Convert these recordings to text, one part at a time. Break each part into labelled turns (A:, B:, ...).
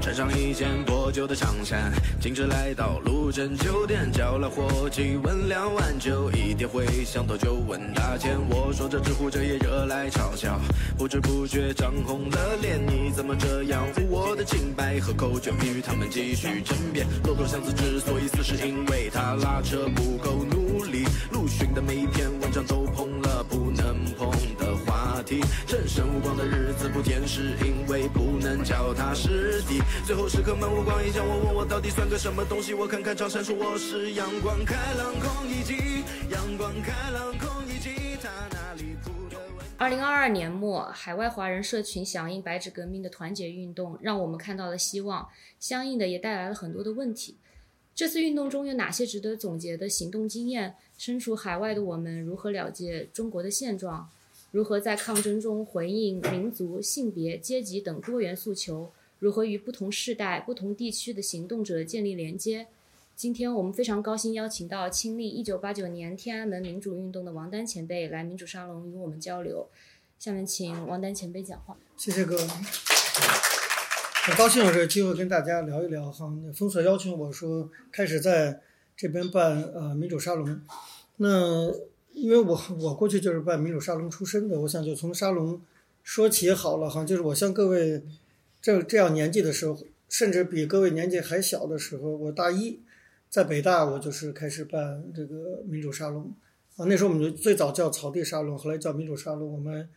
A: 穿上一件破旧的长衫，径直来到路镇酒店，叫了伙计问两碗酒，一点回想头就问大钱。我说这直呼这也惹来嘲笑，不知不觉涨红了脸。你怎么这样污我的清白？喝口酒与他们继续争辩。骆驼祥子之所以死，是因为他拉车不够努力。陆逊的每一篇文章都题。人生无光的日子不甜，是因为不能脚踏实地。最后时刻漫无光一将我问我到底算个什么东西？我看看长山说我是阳光开朗空一击，阳光开朗空一击，他那里铺的文。
B: 二零二二年末，海外华人社群响应白纸革命的团结运动，让我们看到了希望，相应的也带来了很多的问题。这次运动中有哪些值得总结的行动经验？身处海外的我们如何了解中国的现状？如何在抗争中回应民族、性别、阶级等多元诉求？如何与不同世代、不同地区的行动者建立连接？今天我们非常高兴邀请到亲历1989年天安门民主运动的王丹前辈来民主沙龙与我们交流。下面请王丹前辈讲话。
C: 谢谢各位，很高兴有这个机会跟大家聊一聊哈。封锁邀请我说开始在这边办呃民主沙龙，那因为我我过去就是办民主沙龙出身的，我想就从沙龙说起好了哈。就是我像各位这这样年纪的时候，甚至比各位年纪还小的时候，我大一在北大，我就是开始办这个民主沙龙啊。那时候我们就最早叫草地沙龙，后来叫民主沙龙。我们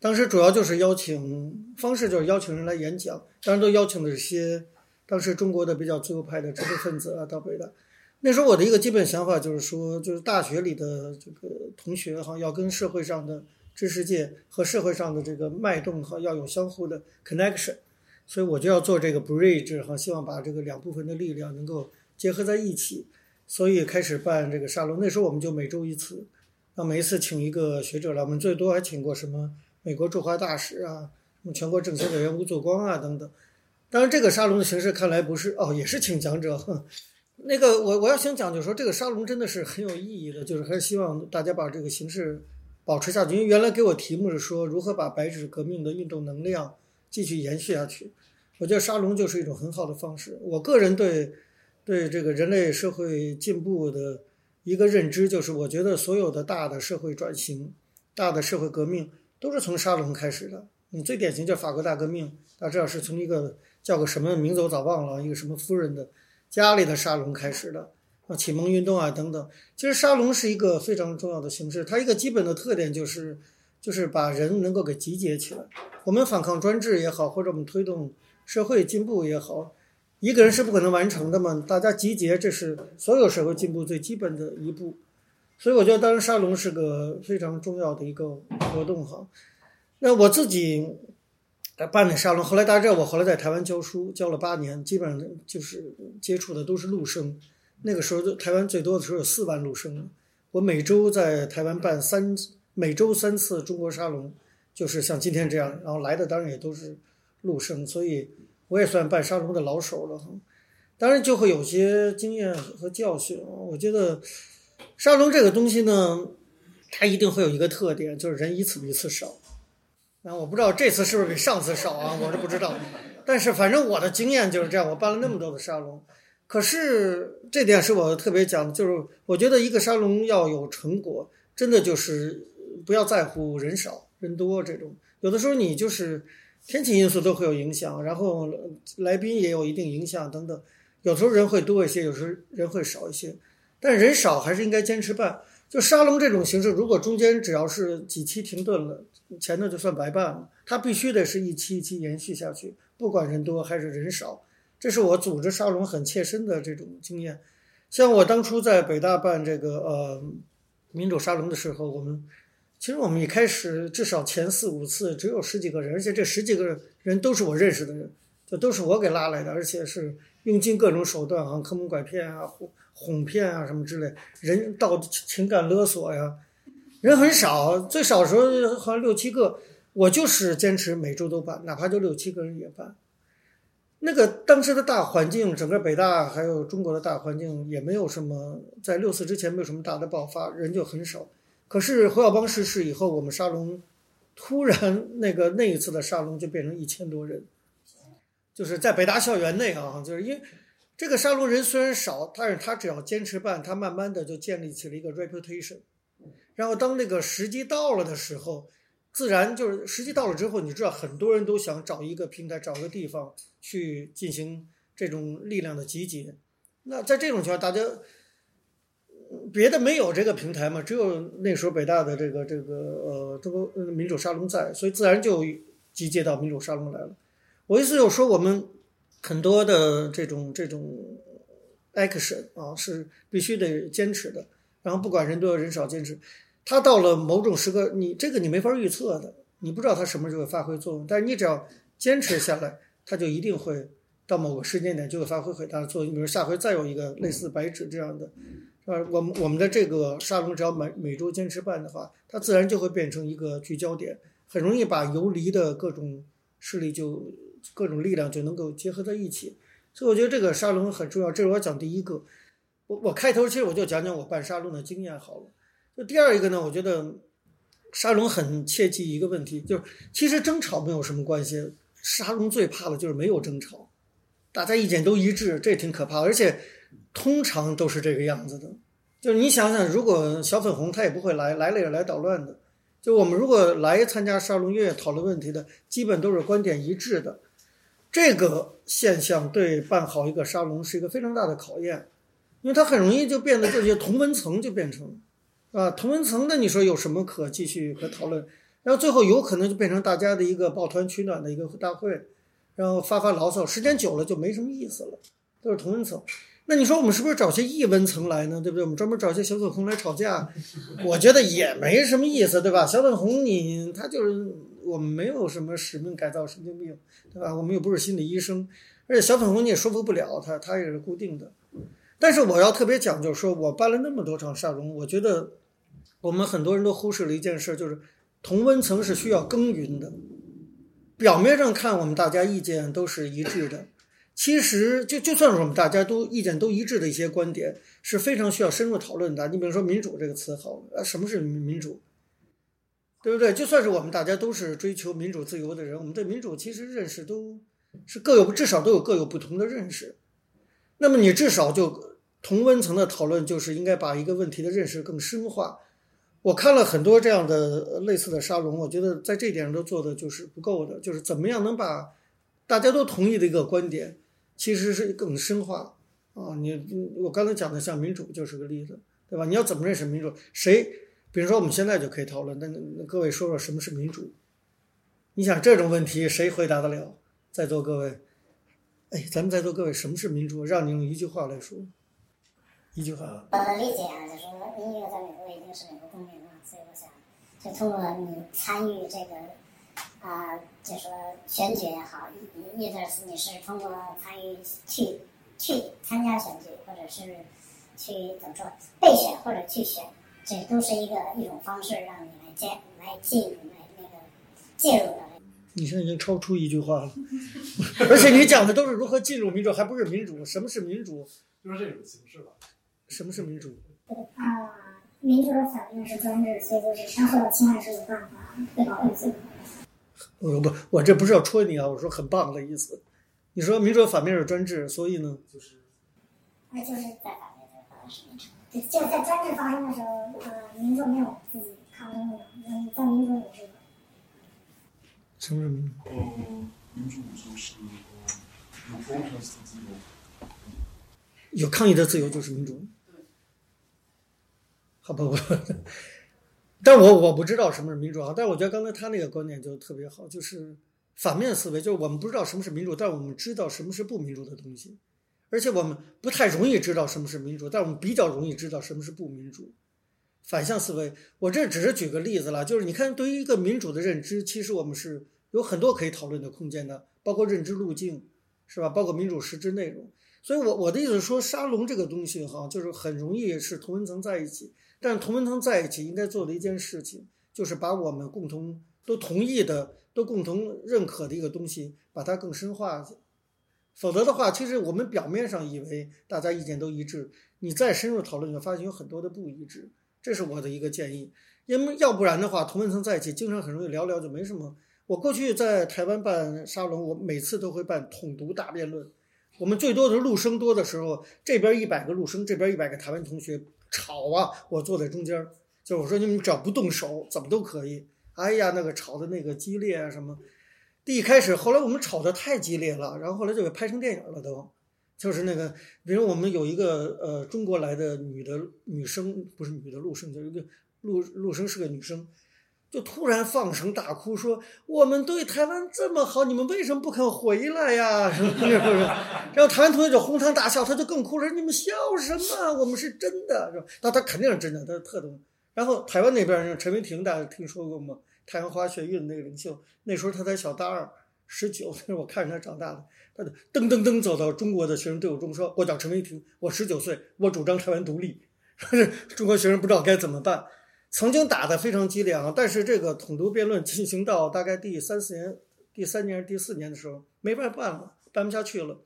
C: 当时主要就是邀请方式就是邀请人来演讲，当然都邀请的是些当时中国的比较自由派的知识分子啊到北大。那时候我的一个基本想法就是说，就是大学里的这个同学哈，要跟社会上的知识界和社会上的这个脉动哈要有相互的 connection，所以我就要做这个 bridge 哈，希望把这个两部分的力量能够结合在一起，所以开始办这个沙龙。那时候我们就每周一次，那每一次请一个学者来，我们最多还请过什么？美国驻华大使啊，什么全国政协委员吴祖光啊等等。当然，这个沙龙的形式看来不是哦，也是请讲者。那个我我要想讲，就是说这个沙龙真的是很有意义的，就是还是希望大家把这个形式保持下去。因为原来给我题目是说如何把白纸革命的运动能量继续延续下去，我觉得沙龙就是一种很好的方式。我个人对对这个人类社会进步的一个认知，就是我觉得所有的大的社会转型、大的社会革命。都是从沙龙开始的。你最典型就是法国大革命，大家知道是从一个叫个什么名字我早忘了，一个什么夫人的家里的沙龙开始的啊，启蒙运动啊等等。其实沙龙是一个非常重要的形式，它一个基本的特点就是就是把人能够给集结起来。我们反抗专制也好，或者我们推动社会进步也好，一个人是不可能完成的嘛。大家集结，这是所有社会进步最基本的一步。所以我觉得，当然沙龙是个非常重要的一个活动哈。那我自己办的沙龙，后来大家知道，我后来在台湾教书，教了八年，基本上就是接触的都是陆生。那个时候，台湾最多的时候有四万陆生。我每周在台湾办三，每周三次中国沙龙，就是像今天这样，然后来的当然也都是陆生，所以我也算办沙龙的老手了。当然就会有些经验和教训，我觉得。沙龙这个东西呢，它一定会有一个特点，就是人一次比一次少。那我不知道这次是不是比上次少啊？我是不知道。但是反正我的经验就是这样，我办了那么多的沙龙。可是这点是我特别讲，就是我觉得一个沙龙要有成果，真的就是不要在乎人少人多这种。有的时候你就是天气因素都会有影响，然后来宾也有一定影响等等。有时候人会多一些，有时候人会少一些。但人少还是应该坚持办。就沙龙这种形式，如果中间只要是几期停顿了，前头就算白办了。它必须得是一期一期延续下去，不管人多还是人少。这是我组织沙龙很切身的这种经验。像我当初在北大办这个呃民主沙龙的时候，我们其实我们一开始至少前四五次只有十几个人，而且这十几个人都是我认识的人，这都是我给拉来的，而且是用尽各种手段啊，坑蒙拐骗啊。哄哄骗啊什么之类，人到情感勒索呀，人很少，最少时候好像六七个，我就是坚持每周都办，哪怕就六七个人也办。那个当时的大环境，整个北大还有中国的大环境也没有什么，在六四之前没有什么大的爆发，人就很少。可是侯耀邦逝世以后，我们沙龙突然那个那一次的沙龙就变成一千多人，就是在北大校园内啊，就是因为这个沙龙人虽然少，但是他只要坚持办，他慢慢的就建立起了一个 reputation。然后当那个时机到了的时候，自然就是时机到了之后，你知道很多人都想找一个平台，找个地方去进行这种力量的集结。那在这种情况，大家别的没有这个平台嘛，只有那时候北大的这个这个呃这个民主沙龙在，所以自然就集结到民主沙龙来了。我意思就是说，我们很多的这种这种 action 啊，是必须得坚持的。然后不管人多人少，坚持。他到了某种时刻，你这个你没法预测的，你不知道他什么时候发挥作用。但是你只要坚持下来，他就一定会到某个时间点就会发挥很大的作用。比如下回再有一个类似白纸这样的，是吧？我们我们的这个沙龙只要每每周坚持办的话，它自然就会变成一个聚焦点，很容易把游离的各种势力就。各种力量就能够结合在一起，所以我觉得这个沙龙很重要。这是我讲第一个。我我开头其实我就讲讲我办沙龙的经验好了。就第二一个呢，我觉得沙龙很切记一个问题，就是其实争吵没有什么关系。沙龙最怕的就是没有争吵，大家意见都一致，这挺可怕。而且通常都是这个样子的。就是你想想，如果小粉红他也不会来，来了也来捣乱的。就我们如果来参加沙龙月讨论问题的，基本都是观点一致的。这个现象对办好一个沙龙是一个非常大的考验，因为它很容易就变得这些同温层就变成，啊，同温层的你说有什么可继续可讨论？然后最后有可能就变成大家的一个抱团取暖的一个大会，然后发发牢骚，时间久了就没什么意思了，都是同温层。那你说我们是不是找些异温层来呢？对不对？我们专门找些小粉红来吵架，我觉得也没什么意思，对吧？小粉红你他就是我们没有什么使命改造神经病。对吧？我们又不是心理医生，而且小粉红你也说服不了他，他也是固定的。但是我要特别讲，就是说我办了那么多场沙龙，我觉得我们很多人都忽视了一件事，就是同温层是需要耕耘的。表面上看，我们大家意见都是一致的，其实就就算是我们大家都意见都一致的一些观点，是非常需要深入讨论的。你比如说“民主”这个词，好，啊，什么是民主？对不对？就算是我们大家都是追求民主自由的人，我们对民主其实认识都是各有，至少都有各有不同的认识。那么你至少就同温层的讨论，就是应该把一个问题的认识更深化。我看了很多这样的类似的沙龙，我觉得在这点上都做的就是不够的，就是怎么样能把大家都同意的一个观点，其实是更深化啊。你我刚才讲的像民主就是个例子，对吧？你要怎么认识民主？谁？比如说，我们现在就可以讨论。那那各位说说什么是民主？你想这种问题谁回答得了？在座各位，哎，咱们在座各位，什么是民主？让你用一句话来说，一句话。
D: 我的理解啊，就是说，音乐在美国已经是美国公民了，所以我想，就通过你参与这个啊，就说选举也好，一一者是你是通过参与去去参加选举，或者是去怎么说备选或者去选。这都是一个一种方式，让你来介来进入来那个介入的。
C: 你现在已经超出一句话了，而且你讲的都是如何进入民主，还不是民主？什么是民主？
E: 就是这种形式吧。
C: 什么是民主？
D: 啊，民主的反面是专制，所以就是他受到侵害是有办法被保护自由。
C: 呃不，我这不是要戳你啊，我说很棒的意思。你说民主的反面是专制，所以呢？
E: 就是。
D: 那就是在反面的话是民主。就在专制发生的时候，呃，民主没有自己抗争的，嗯，在民主也是。
C: 什么是民主？
E: 嗯，民主就是有抗议的自由。
C: 有抗议的自由就是民主。好吧，我，但我我不知道什么是民主啊。但是我觉得刚才他那个观点就特别好，就是反面思维，就是我们不知道什么是民主，但我们知道什么是不民主的东西。而且我们不太容易知道什么是民主，但我们比较容易知道什么是不民主。反向思维，我这只是举个例子了，就是你看，对于一个民主的认知，其实我们是有很多可以讨论的空间的，包括认知路径，是吧？包括民主实质内容。所以，我我的意思说，沙龙这个东西哈，就是很容易是同文层在一起，但是同文层在一起应该做的一件事情，就是把我们共同都同意的、都共同认可的一个东西，把它更深化。否则的话，其实我们表面上以为大家意见都一致，你再深入讨论，你会发现有很多的不一致。这是我的一个建议，因为要不然的话，同文层在一起，经常很容易聊聊就没什么我过去在台湾办沙龙，我每次都会办统独大辩论。我们最多的陆生多的时候，这边一百个陆生，这边一百个台湾同学吵啊，我坐在中间儿，就我说你们只要不动手，怎么都可以。哎呀，那个吵的那个激烈啊什么。第一开始，后来我们吵得太激烈了，然后后来就给拍成电影了都。就是那个，比如我们有一个呃中国来的女的女生，不是女的陆生，就是一个陆陆生是个女生，就突然放声大哭说：“我们对台湾这么好，你们为什么不肯回来呀？”什 么是不是？然后台湾同学就哄堂大笑，他就更哭了：“你们笑什么？我们是真的。”是吧？他他肯定是真的，他特懂。然后台湾那边陈伟霆大家听说过吗？太阳花学运那个领袖，那时候他才小大二，十九，那 是我看着他长大的。他就噔噔噔走到中国的学生队伍中，说：“我叫陈伟霆，我十九岁，我主张台湾独立。”中国学生不知道该怎么办，曾经打得非常激烈啊。但是这个统独辩论进行到大概第三四年、第三年、第四年的时候，没办法办了，办不下去了，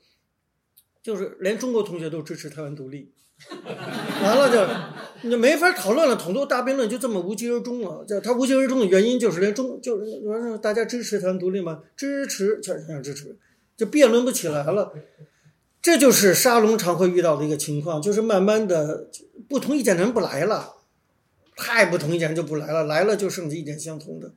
C: 就是连中国同学都支持台湾独立，完了就你没法讨论了。统独大辩论就这么无疾而终了。就他无疾而终的原因就是连中就是大家支持台湾独立吗？支持，全全支持。就辩论不起来了，这就是沙龙常会遇到的一个情况，就是慢慢的不同意见的人不来了，太不同意见就不来了，来了就剩下意见相同的。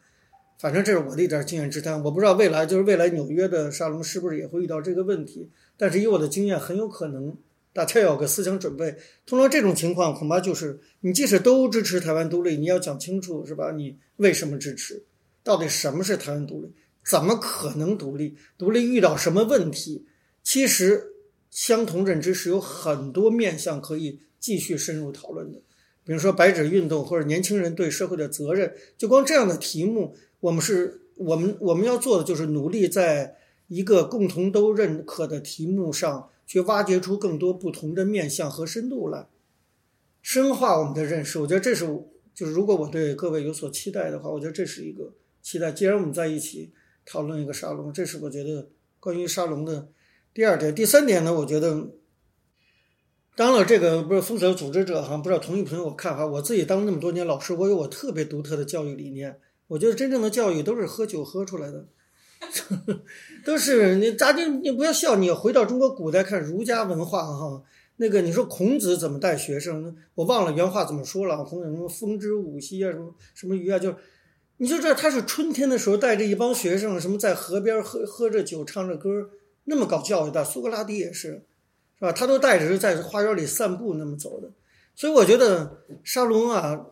C: 反正这是我的一点经验之谈，我不知道未来就是未来纽约的沙龙是不是也会遇到这个问题，但是以我的经验，很有可能大家要有个思想准备。通常这种情况，恐怕就是你即使都支持台湾独立，你要讲清楚是吧？你为什么支持？到底什么是台湾独立？怎么可能独立？独立遇到什么问题？其实，相同认知是有很多面向可以继续深入讨论的。比如说白纸运动，或者年轻人对社会的责任，就光这样的题目，我们是我们我们要做的就是努力在一个共同都认可的题目上去挖掘出更多不同的面向和深度来，深化我们的认识。我觉得这是就是如果我对各位有所期待的话，我觉得这是一个期待。既然我们在一起。讨论一个沙龙，这是我觉得关于沙龙的第二点。第三点呢，我觉得，当了这个不是风水组织者哈，不知道同意不同意我看法。我自己当那么多年老师，我有我特别独特的教育理念。我觉得真正的教育都是喝酒喝出来的，都是你咋就你不要笑，你回到中国古代看儒家文化哈，那个你说孔子怎么带学生？我忘了原话怎么说了，孔子什么风之舞兮啊，什么什么鱼啊，就是。你就知道他是春天的时候带着一帮学生，什么在河边喝喝着酒，唱着歌，那么搞教育的。苏格拉底也是，是吧？他都带着在花园里散步那么走的。所以我觉得沙龙啊，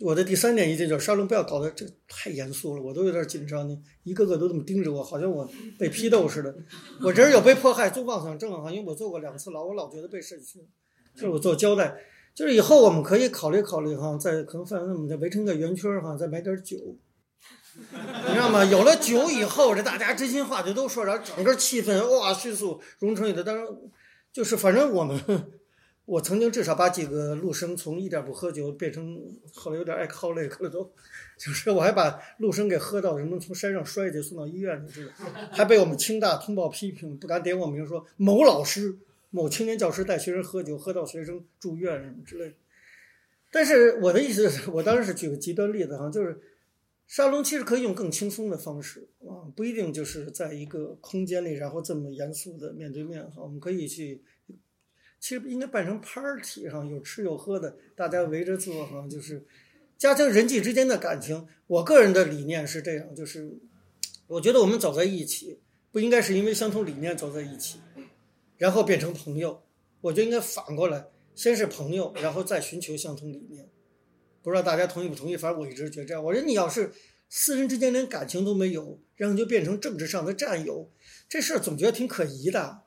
C: 我的第三点意见就是沙龙不要搞得这太严肃了，我都有点紧张呢。一个个都这么盯着我，好像我被批斗似的。我这人有被迫害、做妄想症啊，因为我坐过两次牢，我老觉得被审讯，就是我做交代。就是以后我们可以考虑考虑哈，在可能范围内我们再围成个圆圈哈，再买点酒，你知道吗？有了酒以后，这大家真心话就都说，然后整个气氛哇迅速融成一个。当然，就是反正我们，我曾经至少把几个陆生从一点不喝酒变成后来有点爱靠累了都，就是我还把陆生给喝到什么从山上摔下去送到医院去，还被我们清大通报批评，不敢点我名说某老师。某青年教师带学生喝酒，喝到学生住院什么之类的。但是我的意思是我当时是举个极端例子哈，就是沙龙其实可以用更轻松的方式啊，不一定就是在一个空间里，然后这么严肃的面对面哈。我们可以去，其实应该办成 party 哈，有吃有喝的，大家围着坐哈，就是加强人际之间的感情。我个人的理念是这样，就是我觉得我们走在一起，不应该是因为相同理念走在一起。然后变成朋友，我觉得应该反过来，先是朋友，然后再寻求相同理念。不知道大家同意不同意？反正我一直觉得这样。我说你要是私人之间连感情都没有，然后就变成政治上的战友，这事儿总觉得挺可疑的，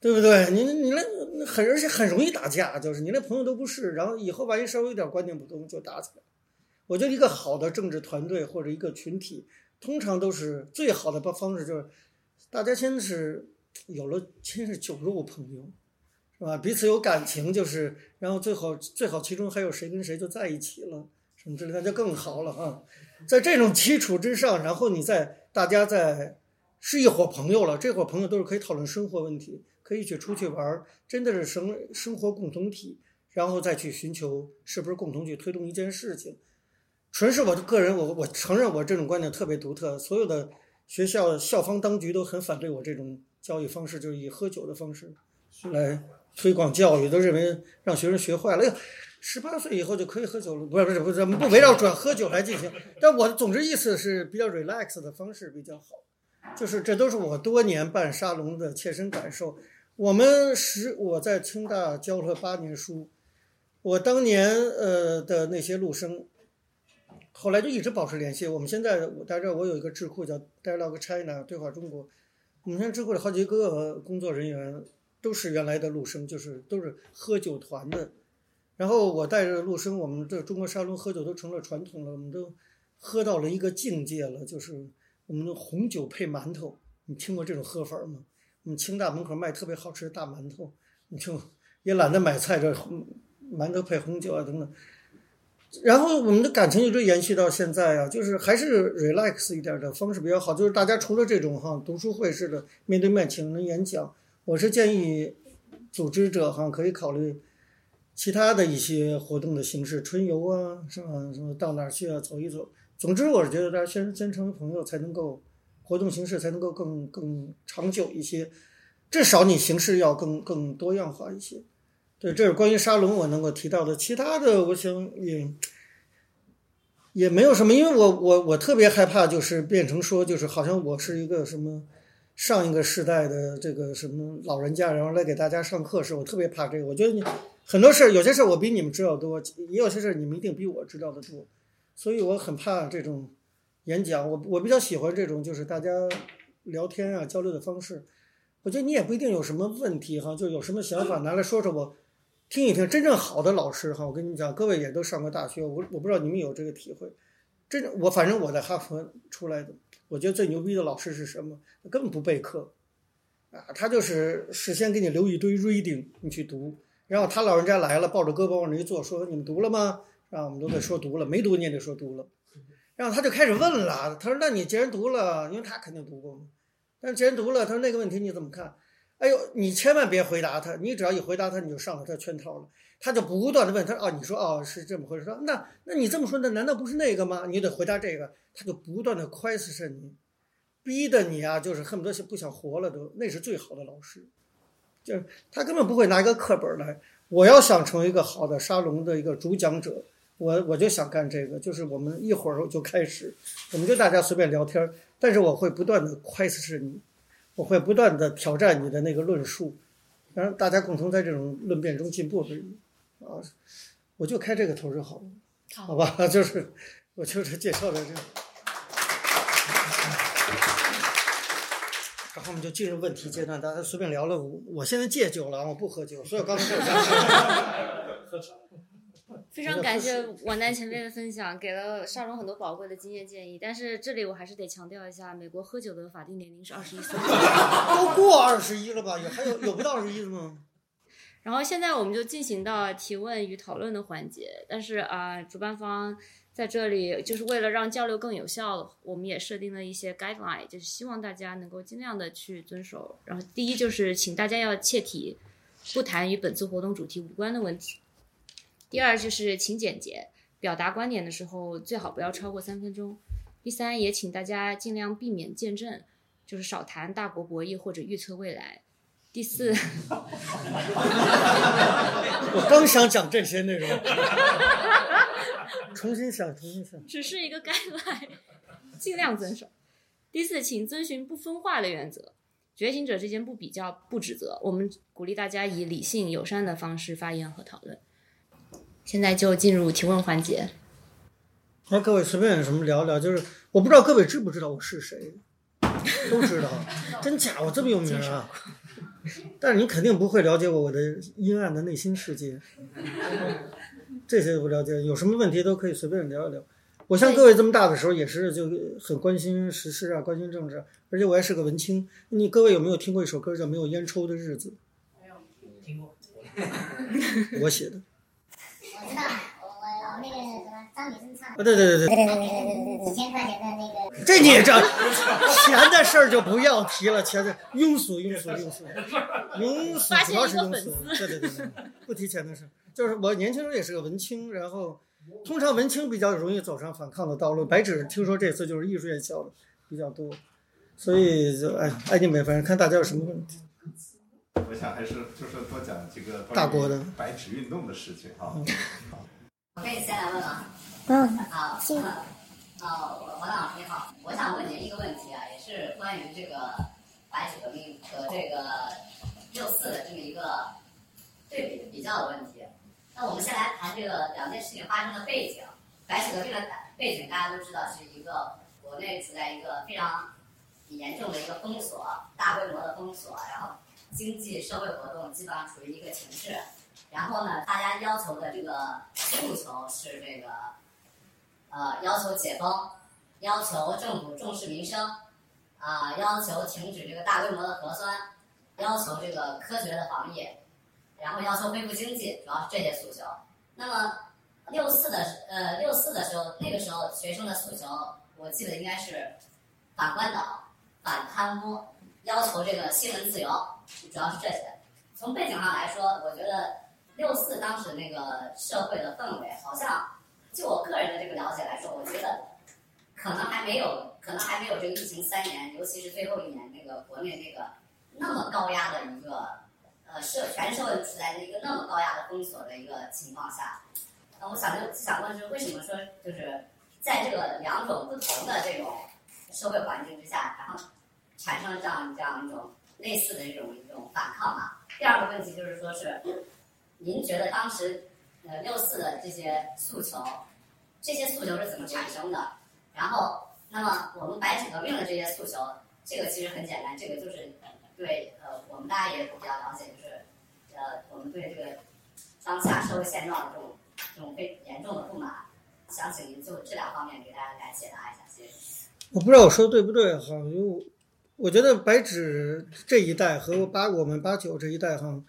C: 对不对？你你那很而且很容易打架，就是你连朋友都不是，然后以后万一稍微有点观念不同就打起来。我觉得一个好的政治团队或者一个群体，通常都是最好的方式就是大家先是。有了，先是酒肉朋友，是吧？彼此有感情，就是，然后最好最好其中还有谁跟谁就在一起了，什么之类，那就更好了啊。在这种基础之上，然后你再大家再是一伙朋友了，这伙朋友都是可以讨论生活问题，可以去出去玩，真的是生生活共同体，然后再去寻求是不是共同去推动一件事情。纯是我的个人，我我承认我这种观点特别独特。所有的学校校方当局都很反对我这种教育方式，就是以喝酒的方式来推广教育，都认为让学生学坏了。哎，十八岁以后就可以喝酒了，不是不是不是，不围绕转喝酒来进行。但我总之意思是比较 relax 的方式比较好，就是这都是我多年办沙龙的切身感受。我们十我在清大教了八年书，我当年呃的那些陆生。后来就一直保持联系。我们现在我在这，我有一个智库叫 Dialogue China 对话中国。我们现在智库的好几个工作人员都是原来的陆生，就是都是喝酒团的。然后我带着陆生，我们这中国沙龙喝酒都成了传统了，我们都喝到了一个境界了，就是我们的红酒配馒头。你听过这种喝法吗？我们清大门口卖特别好吃的大馒头，你就也懒得买菜，这馒头配红酒啊等等。然后我们的感情一直延续到现在啊，就是还是 relax 一点的方式比较好。就是大家除了这种哈读书会式的面对面请人演讲，我是建议组织者哈可以考虑其他的一些活动的形式，春游啊，是吧？什么到哪儿去啊，走一走。总之，我是觉得大家先先成为朋友，才能够活动形式才能够更更长久一些，至少你形式要更更多样化一些。对，这是关于沙龙我能够提到的，其他的我想也也没有什么，因为我我我特别害怕，就是变成说，就是好像我是一个什么上一个时代的这个什么老人家，然后来给大家上课时，我特别怕这个。我觉得你很多事儿，有些事儿我比你们知道多，也有些事儿你们一定比我知道的多，所以我很怕这种演讲。我我比较喜欢这种就是大家聊天啊交流的方式。我觉得你也不一定有什么问题哈，就有什么想法拿来说说我。听一听真正好的老师哈，我跟你讲，各位也都上过大学，我我不知道你们有这个体会。真正我反正我在哈佛出来的，我觉得最牛逼的老师是什么？根本不备课，啊，他就是事先给你留一堆 reading，你去读，然后他老人家来了，抱着胳膊往那一坐，说你们读了吗？啊，我们都得说读了，没读你也得说读了。然后他就开始问了，他说那你既然读了，因为他肯定读过嘛，但既然读了，他说那个问题你怎么看？哎呦，你千万别回答他，你只要一回答他，你就上了他圈套了。他就不断的问他哦，你说哦是这么回事？说那那你这么说，那难道不是那个吗？你得回答这个。他就不断的 question 你，逼得你啊，就是恨不得不想活了都。那是最好的老师，就是他根本不会拿一个课本来。我要想成为一个好的沙龙的一个主讲者，我我就想干这个，就是我们一会儿就开始，我们就大家随便聊天，但是我会不断的 question 你。我会不断的挑战你的那个论述，然后大家共同在这种论辩中进步而已。啊，我就开这个头就好了，好吧？就是我就是介绍的这个，然后我们就进入问题阶段，大家随便聊聊。我现在戒酒了，我不喝酒，所以我刚才。
B: 非常感谢王丹前辈的分享，给了沙龙很多宝贵的经验建议。但是这里我还是得强调一下，美国喝酒的法定年龄是二十一岁，
C: 都过二十一了吧？有还有有不到二十一的吗？
B: 然后现在我们就进行到提问与讨论的环节。但是啊，主办方在这里就是为了让交流更有效，我们也设定了一些 guideline，就是希望大家能够尽量的去遵守。然后第一就是请大家要切题，不谈与本次活动主题无关的问题。第二就是请简洁，表达观点的时候最好不要超过三分钟。第三也请大家尽量避免见证，就是少谈大国博弈或者预测未来。第四，
C: 我刚想讲这些内容，重新想，重新想，
B: 只是一个概览，尽量遵守。第四，请遵循不分化的原则，觉醒者之间不比较、不指责，我们鼓励大家以理性、友善的方式发言和讨论。现在就进入提问环节。
C: 那各位随便有什么聊聊，就是我不知道各位知不知道我是谁，都知道，真假？我这么有名啊？但是你肯定不会了解我我的阴暗的内心世界，这些都不了解。有什么问题都可以随便聊一聊。我像各位这么大的时候，也是就很关心时事啊，关心政治，而且我还是个文青。你各位有没有听过一首歌叫《没有烟抽的日子》？
F: 没有，听过。
C: 我写的。
D: 我知道，
C: 对对对对，
D: 对对对对对对，几千块钱的那个。
C: 这你这钱的事儿就不要提了，钱的庸俗庸俗庸俗，庸俗主要是庸俗。对对对对，不提钱的事。就是我年轻时候也是个文青，然后通常文青比较容易走上反抗的道路，白纸听说这次就是艺术院校的比较多，所以就哎，爱敬美，反正看大家有什么问题。
G: 我想还是就是多讲几个
C: 大国的
G: 白纸运动的事情哈。
F: 可以先来问吗？
D: 嗯，
F: 好，
D: 行
F: 啊，黄黄老师你好，我想问您一个问题啊，也是关于这个白纸革命和这个六四的这么一个对比比较的问题。那我们先来谈这个两件事情发生的背景。白纸革命的背景大家都知道是一个国内处在一个非常严重的一个封锁，大规模的封锁，然后经济社会活动基本上处于一个停滞。然后呢，大家要求的这个诉求是这个，呃，要求解封，要求政府重视民生，啊、要求停止这个大规模的核酸，要求这个科学的防疫，然后要求恢复经济，主要是这些诉求。那么六四的呃六四的时候，那个时候学生的诉求，我记得应该是反关岛、反贪污，要求这个新闻自由，主要是这些。从背景上来说，我觉得六四当时那个社会的氛围，好像就我个人的这个了解来说，我觉得可能还没有，可能还没有这个疫情三年，尤其是最后一年那个国内那个那么高压的一个呃社全社会处在一个那么高压的封锁的一个情况下，那我想就想问是为什么说就是在这个两种不同的这种社会环境之下，然后产生了这样这样一种类似的这种一种反抗嘛？第二个问题就是说是，您觉得当时呃六四的这些诉求，这些诉求是怎么产生的？然后，那么我们白纸革命的这些诉求，这个其实很简单，这个就是对呃我们大家也比较了解，就是呃我们对这个当下社会现状的这种这种非严重的不满，想请您就这两方面给大家来解答一下，谢谢。
C: 我不知道我说的对不对哈，因为我觉得白纸这一代和八我们八九这一代哈，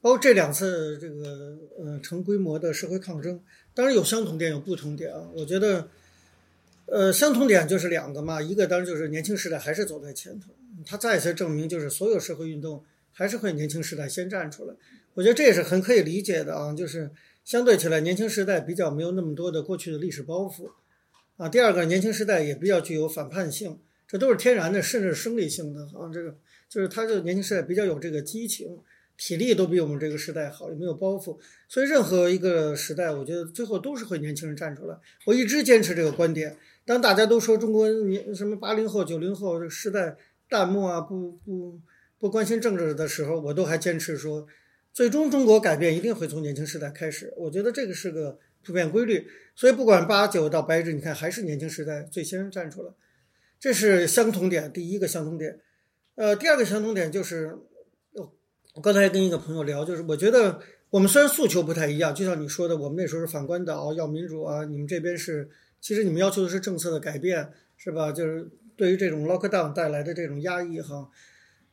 C: 包括这两次这个呃成规模的社会抗争，当然有相同点有不同点啊。我觉得呃相同点就是两个嘛，一个当然就是年轻时代还是走在前头，他再次证明就是所有社会运动还是会年轻时代先站出来。我觉得这也是很可以理解的啊，就是相对起来年轻时代比较没有那么多的过去的历史包袱。啊，第二个年轻时代也比较具有反叛性，这都是天然的，甚至是生理性的啊。这个就是他这个年轻时代比较有这个激情，体力都比我们这个时代好，也没有包袱。所以任何一个时代，我觉得最后都是会年轻人站出来。我一直坚持这个观点。当大家都说中国年什么八零后、九零后这个时代淡漠啊，不不不关心政治的时候，我都还坚持说，最终中国改变一定会从年轻时代开始。我觉得这个是个普遍规律。所以不管八九到白纸，你看还是年轻时代最先站出来，这是相同点。第一个相同点，呃，第二个相同点就是，我刚才跟一个朋友聊，就是我觉得我们虽然诉求不太一样，就像你说的，我们那时候是反关岛要民主啊，你们这边是，其实你们要求的是政策的改变，是吧？就是对于这种 lockdown 带来的这种压抑哈，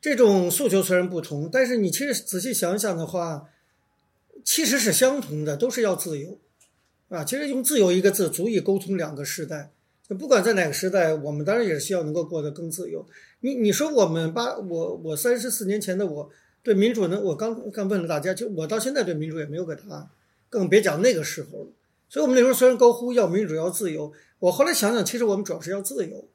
C: 这种诉求虽然不同，但是你其实仔细想想的话，其实是相同的，都是要自由。啊，其实用“自由”一个字足以沟通两个时代。不管在哪个时代，我们当然也是希望能够过得更自由。你你说我们八我我三十四年前的我对民主呢？我刚刚问了大家，就我到现在对民主也没有个答案，更别讲那个时候了。所以我们那时候虽然高呼要民主要自由，我后来想想，其实我们主要是要自由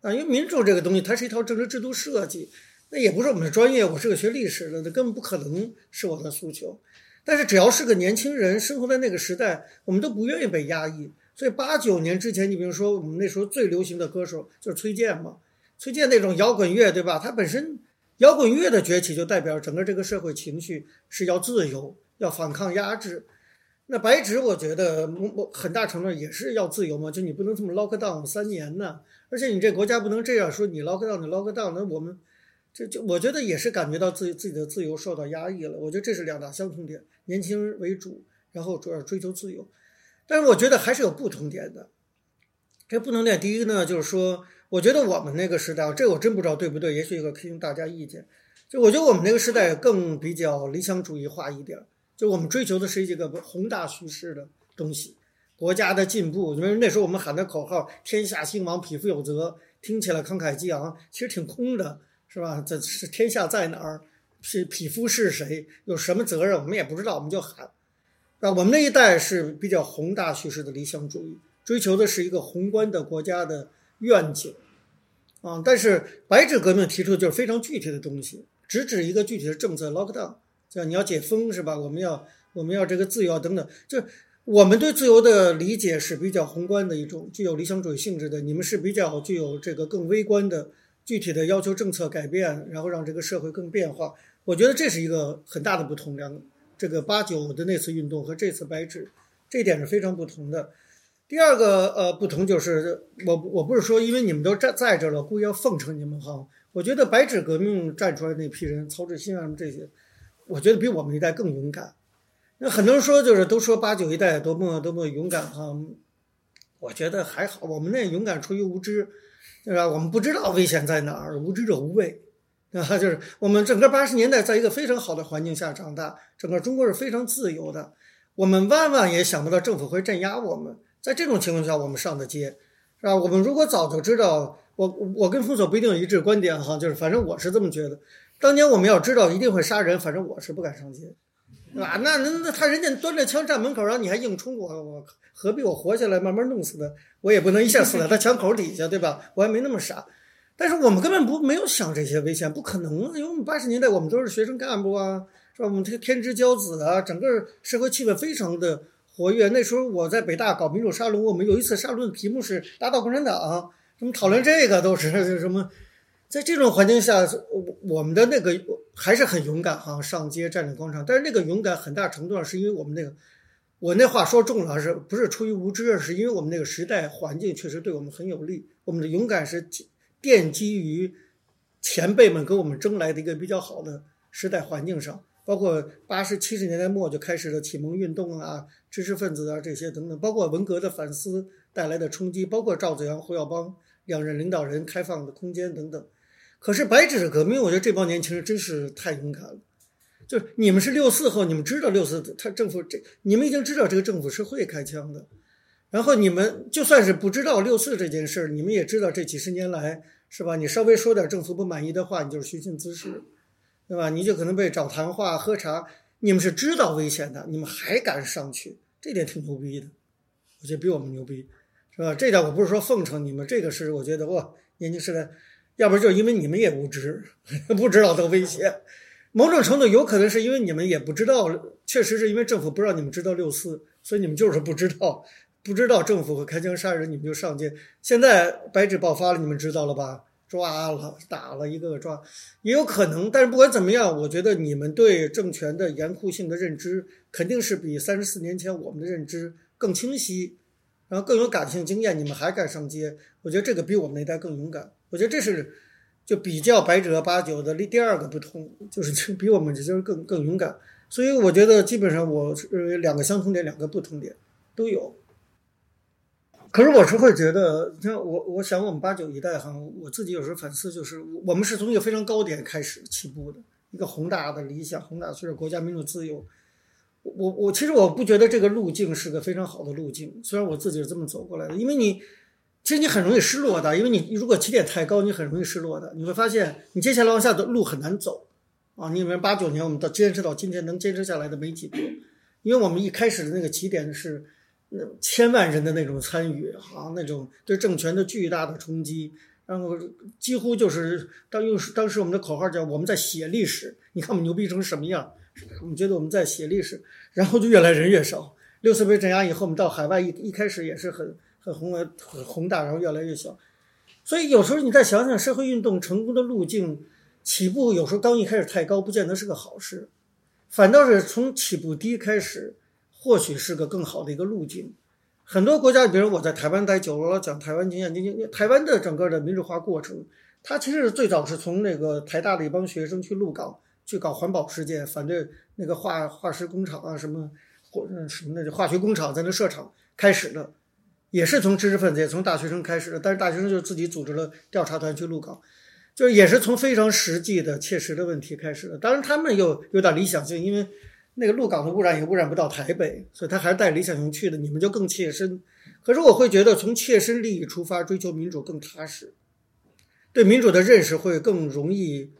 C: 啊，因为民主这个东西它是一套政治制度设计，那也不是我们的专业，我是个学历史的，那根本不可能是我的诉求。但是只要是个年轻人，生活在那个时代，我们都不愿意被压抑。所以八九年之前，你比如说我们那时候最流行的歌手就是崔健嘛，崔健那种摇滚乐，对吧？他本身摇滚乐的崛起就代表整个这个社会情绪是要自由，要反抗压制。那白纸，我觉得我很大程度也是要自由嘛，就你不能这么 lock down 三年呢，而且你这国家不能这样说，你 lock down 你 lock down，那我们这就我觉得也是感觉到自己自己的自由受到压抑了。我觉得这是两大相同点。年轻人为主，然后主要追求自由，但是我觉得还是有不同点的。这不同点，第一个呢，就是说，我觉得我们那个时代，这我真不知道对不对，也许可以听大家意见。就我觉得我们那个时代更比较理想主义化一点，就我们追求的是一个宏大叙事的东西，国家的进步。因为那时候我们喊的口号“天下兴亡，匹夫有责”，听起来慷慨激昂，其实挺空的，是吧？这是天下在哪儿？是匹夫是谁？有什么责任？我们也不知道，我们就喊。啊，我们那一代是比较宏大叙事的理想主义，追求的是一个宏观的国家的愿景，啊，但是白纸革命提出的就是非常具体的东西，直指一个具体的政策 lockdown，像你要解封是吧？我们要我们要这个自由等等，就是我们对自由的理解是比较宏观的一种，具有理想主义性质的，你们是比较具有这个更微观的、具体的要求政策改变，然后让这个社会更变化。我觉得这是一个很大的不同，两这个八九的那次运动和这次白纸，这一点是非常不同的。第二个呃不同就是，我我不是说因为你们都在在这了，故意要奉承你们哈。我觉得白纸革命站出来那批人，曹志新啊这些，我觉得比我们一代更勇敢。那很多人说就是都说八九一代多么多么勇敢哈，我觉得还好，我们那勇敢出于无知，对吧？我们不知道危险在哪儿，无知者无畏。啊，就是我们整个八十年代在一个非常好的环境下长大，整个中国是非常自由的。我们万万也想不到政府会镇压我们，在这种情况下，我们上的街，是吧？我们如果早就知道，我我跟封锁不一定一致观点哈，就是反正我是这么觉得。当年我们要知道一定会杀人，反正我是不敢上街，对吧？那那那他人家端着枪站门口，然后你还硬冲我，我何必我活下来慢慢弄死他？我也不能一下死在他枪口底下，对吧？我还没那么傻。但是我们根本不没有想这些危险，不可能啊！因为我们八十年代我们都是学生干部啊，是吧？我们这个天之骄子啊，整个社会气氛非常的活跃。那时候我在北大搞民主沙龙，我们有一次沙龙的题目是打倒共产党，什么讨论这个都是 什么？在这种环境下，我我们的那个还是很勇敢哈，上街占领广场。但是那个勇敢很大程度上是因为我们那个，我那话说重了，是不是出于无知？是因为我们那个时代环境确实对我们很有利，我们的勇敢是。奠基于前辈们给我们争来的一个比较好的时代环境上，包括八十七十年代末就开始的启蒙运动啊、知识分子啊这些等等，包括文革的反思带来的冲击，包括赵子阳、胡耀邦两任领导人开放的空间等等。可是白纸革命，我觉得这帮年轻人真是太勇敢了。就是你们是六四后，你们知道六四他政府这，你们已经知道这个政府是会开枪的。然后你们就算是不知道六四这件事儿，你们也知道这几十年来是吧？你稍微说点政府不满意的话，你就是虚心滋事，对吧？你就可能被找谈话、喝茶。你们是知道危险的，你们还敢上去，这点挺牛逼的，我觉得比我们牛逼，是吧？这点我不是说奉承你们，这个是我觉得哇，年轻时代，要不然就是因为你们也无知，不知道的危险。某种程度有可能是因为你们也不知道，确实是因为政府不让你们知道六四，所以你们就是不知道。不知道政府会开枪杀人，你们就上街。现在白纸爆发了，你们知道了吧？抓了，打了一个个抓，也有可能。但是不管怎么样，我觉得你们对政权的严酷性的认知，肯定是比三十四年前我们的认知更清晰，然后更有感性经验。你们还敢上街？我觉得这个比我们那代更勇敢。我觉得这是就比较白纸和八九的第二个不同，就是比我们这就是更更勇敢。所以我觉得基本上我是两个相同点，两个不同点都有。可是我是会觉得，你像我，我想我们八九一代哈，我自己有时候反思，就是我们是从一个非常高点开始起步的，一个宏大的理想，宏大就是国家民主自由。我我其实我不觉得这个路径是个非常好的路径，虽然我自己是这么走过来的，因为你其实你很容易失落的，因为你如果起点太高，你很容易失落的，你会发现你接下来往下的路很难走啊。你比如八九年我们到坚持到今天能坚持下来的没几个，因为我们一开始的那个起点是。那千万人的那种参与啊，那种对政权的巨大的冲击，然后几乎就是当用当时我们的口号叫我们在写历史，你看我们牛逼成什么样？我们觉得我们在写历史，然后就越来人越少。六四被镇压以后，我们到海外一一开始也是很很宏很宏大，然后越来越小。所以有时候你再想想社会运动成功的路径，起步有时候刚一开始太高，不见得是个好事，反倒是从起步低开始。或许是个更好的一个路径。很多国家，比如我在台湾待久了，讲台湾经验。你你台湾的整个的民主化过程，它其实最早是从那个台大的一帮学生去鹿港去搞环保事件，反对那个化化石工厂啊什么或什么那化学工厂在那设厂开始的，也是从知识分子，也从大学生开始的。但是大学生就自己组织了调查团去鹿港，就是也是从非常实际的、切实的问题开始的。当然他们又有点理想性，因为。那个鹿港的污染也污染不到台北，所以他还是带理想型去的。你们就更切身，可是我会觉得从切身利益出发追求民主更踏实，对民主的认识会更容易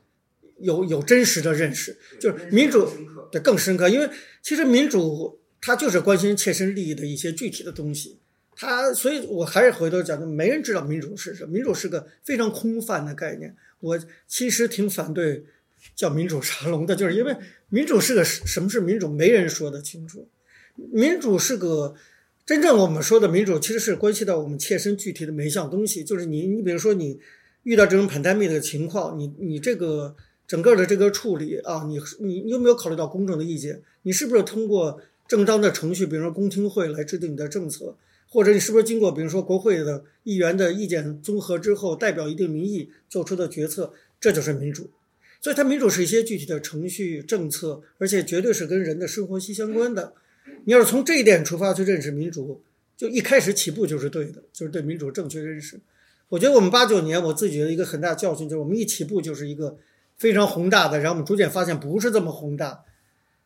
C: 有有真实的认识，就是民主对更深刻。因为其实民主他就是关心切身利益的一些具体的东西。他，所以我还是回头讲的，没人知道民主是什么，民主是个非常空泛的概念。我其实挺反对叫民主沙龙的，就是因为民主是个什么是民主，没人说得清楚。民主是个真正我们说的民主，其实是关系到我们切身具体的每一项东西。就是你，你比如说你遇到这种 pandemic 的情况，你你这个整个的这个处理啊，你你你有没有考虑到公众的意见？你是不是通过正当的程序，比如说公听会来制定你的政策？或者你是不是经过比如说国会的议员的意见综合之后，代表一定民意做出的决策？这就是民主。所以它民主是一些具体的程序政策，而且绝对是跟人的生活息息相关的。你要是从这一点出发去认识民主，就一开始起步就是对的，就是对民主正确认识。我觉得我们八九年我自己的一个很大教训就是，我们一起步就是一个非常宏大的，然后我们逐渐发现不是这么宏大。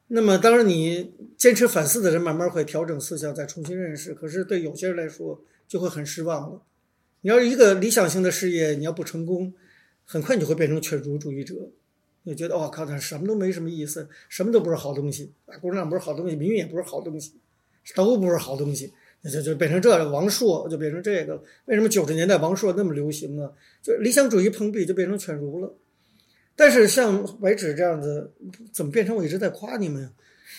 C: 那么当然，你坚持反思的人慢慢会调整思想，再重新认识。可是对有些人来说就会很失望了。你要是一个理想性的事业，你要不成功，很快你就会变成犬儒主义者。你觉得哦靠，他什么都没什么意思，什么都不是好东西啊！共产党不是好东西，民运也不是好东西，都不是好东西，那就就变成这个王朔就变成这个了。为什么九十年代王朔那么流行呢？就理想主义碰壁，就变成犬儒了。但是像白纸这样子，怎么变成我一直在夸你们呀？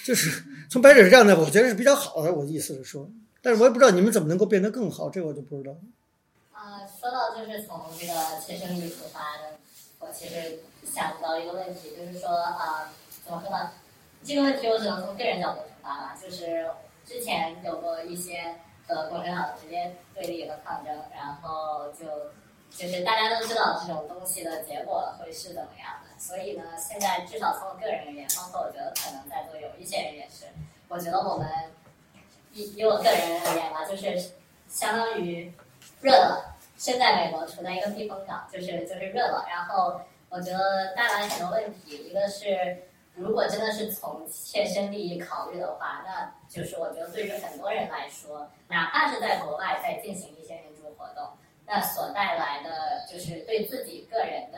C: 就是从白纸这样的，我觉得是比较好的。我的意思是说，但是我也不知道你们怎么能够变得更好，这我就不知道。
H: 啊，说到就是从这个切身利益出发的，我其实。想到一个问题，就是说啊，怎么说呢？这个问题我只能从个人角度出发吧。就是之前有过一些和共产党直接对立和抗争，然后就就是大家都知道这种东西的结果会是怎么样的。所以呢，现在至少从我个人而言，包括我觉得可能在座有一些人也是，我觉得我们以以我个人而言吧，就是相当于热了。现在美国处在一个避风港，就是就是热了，然后。我觉得带来很多问题，一个是如果真的是从切身利益考虑的话，那就是我觉得对于很多人来说，哪怕是在国外在进行一些民主活动，那所带来的就是对自己个人的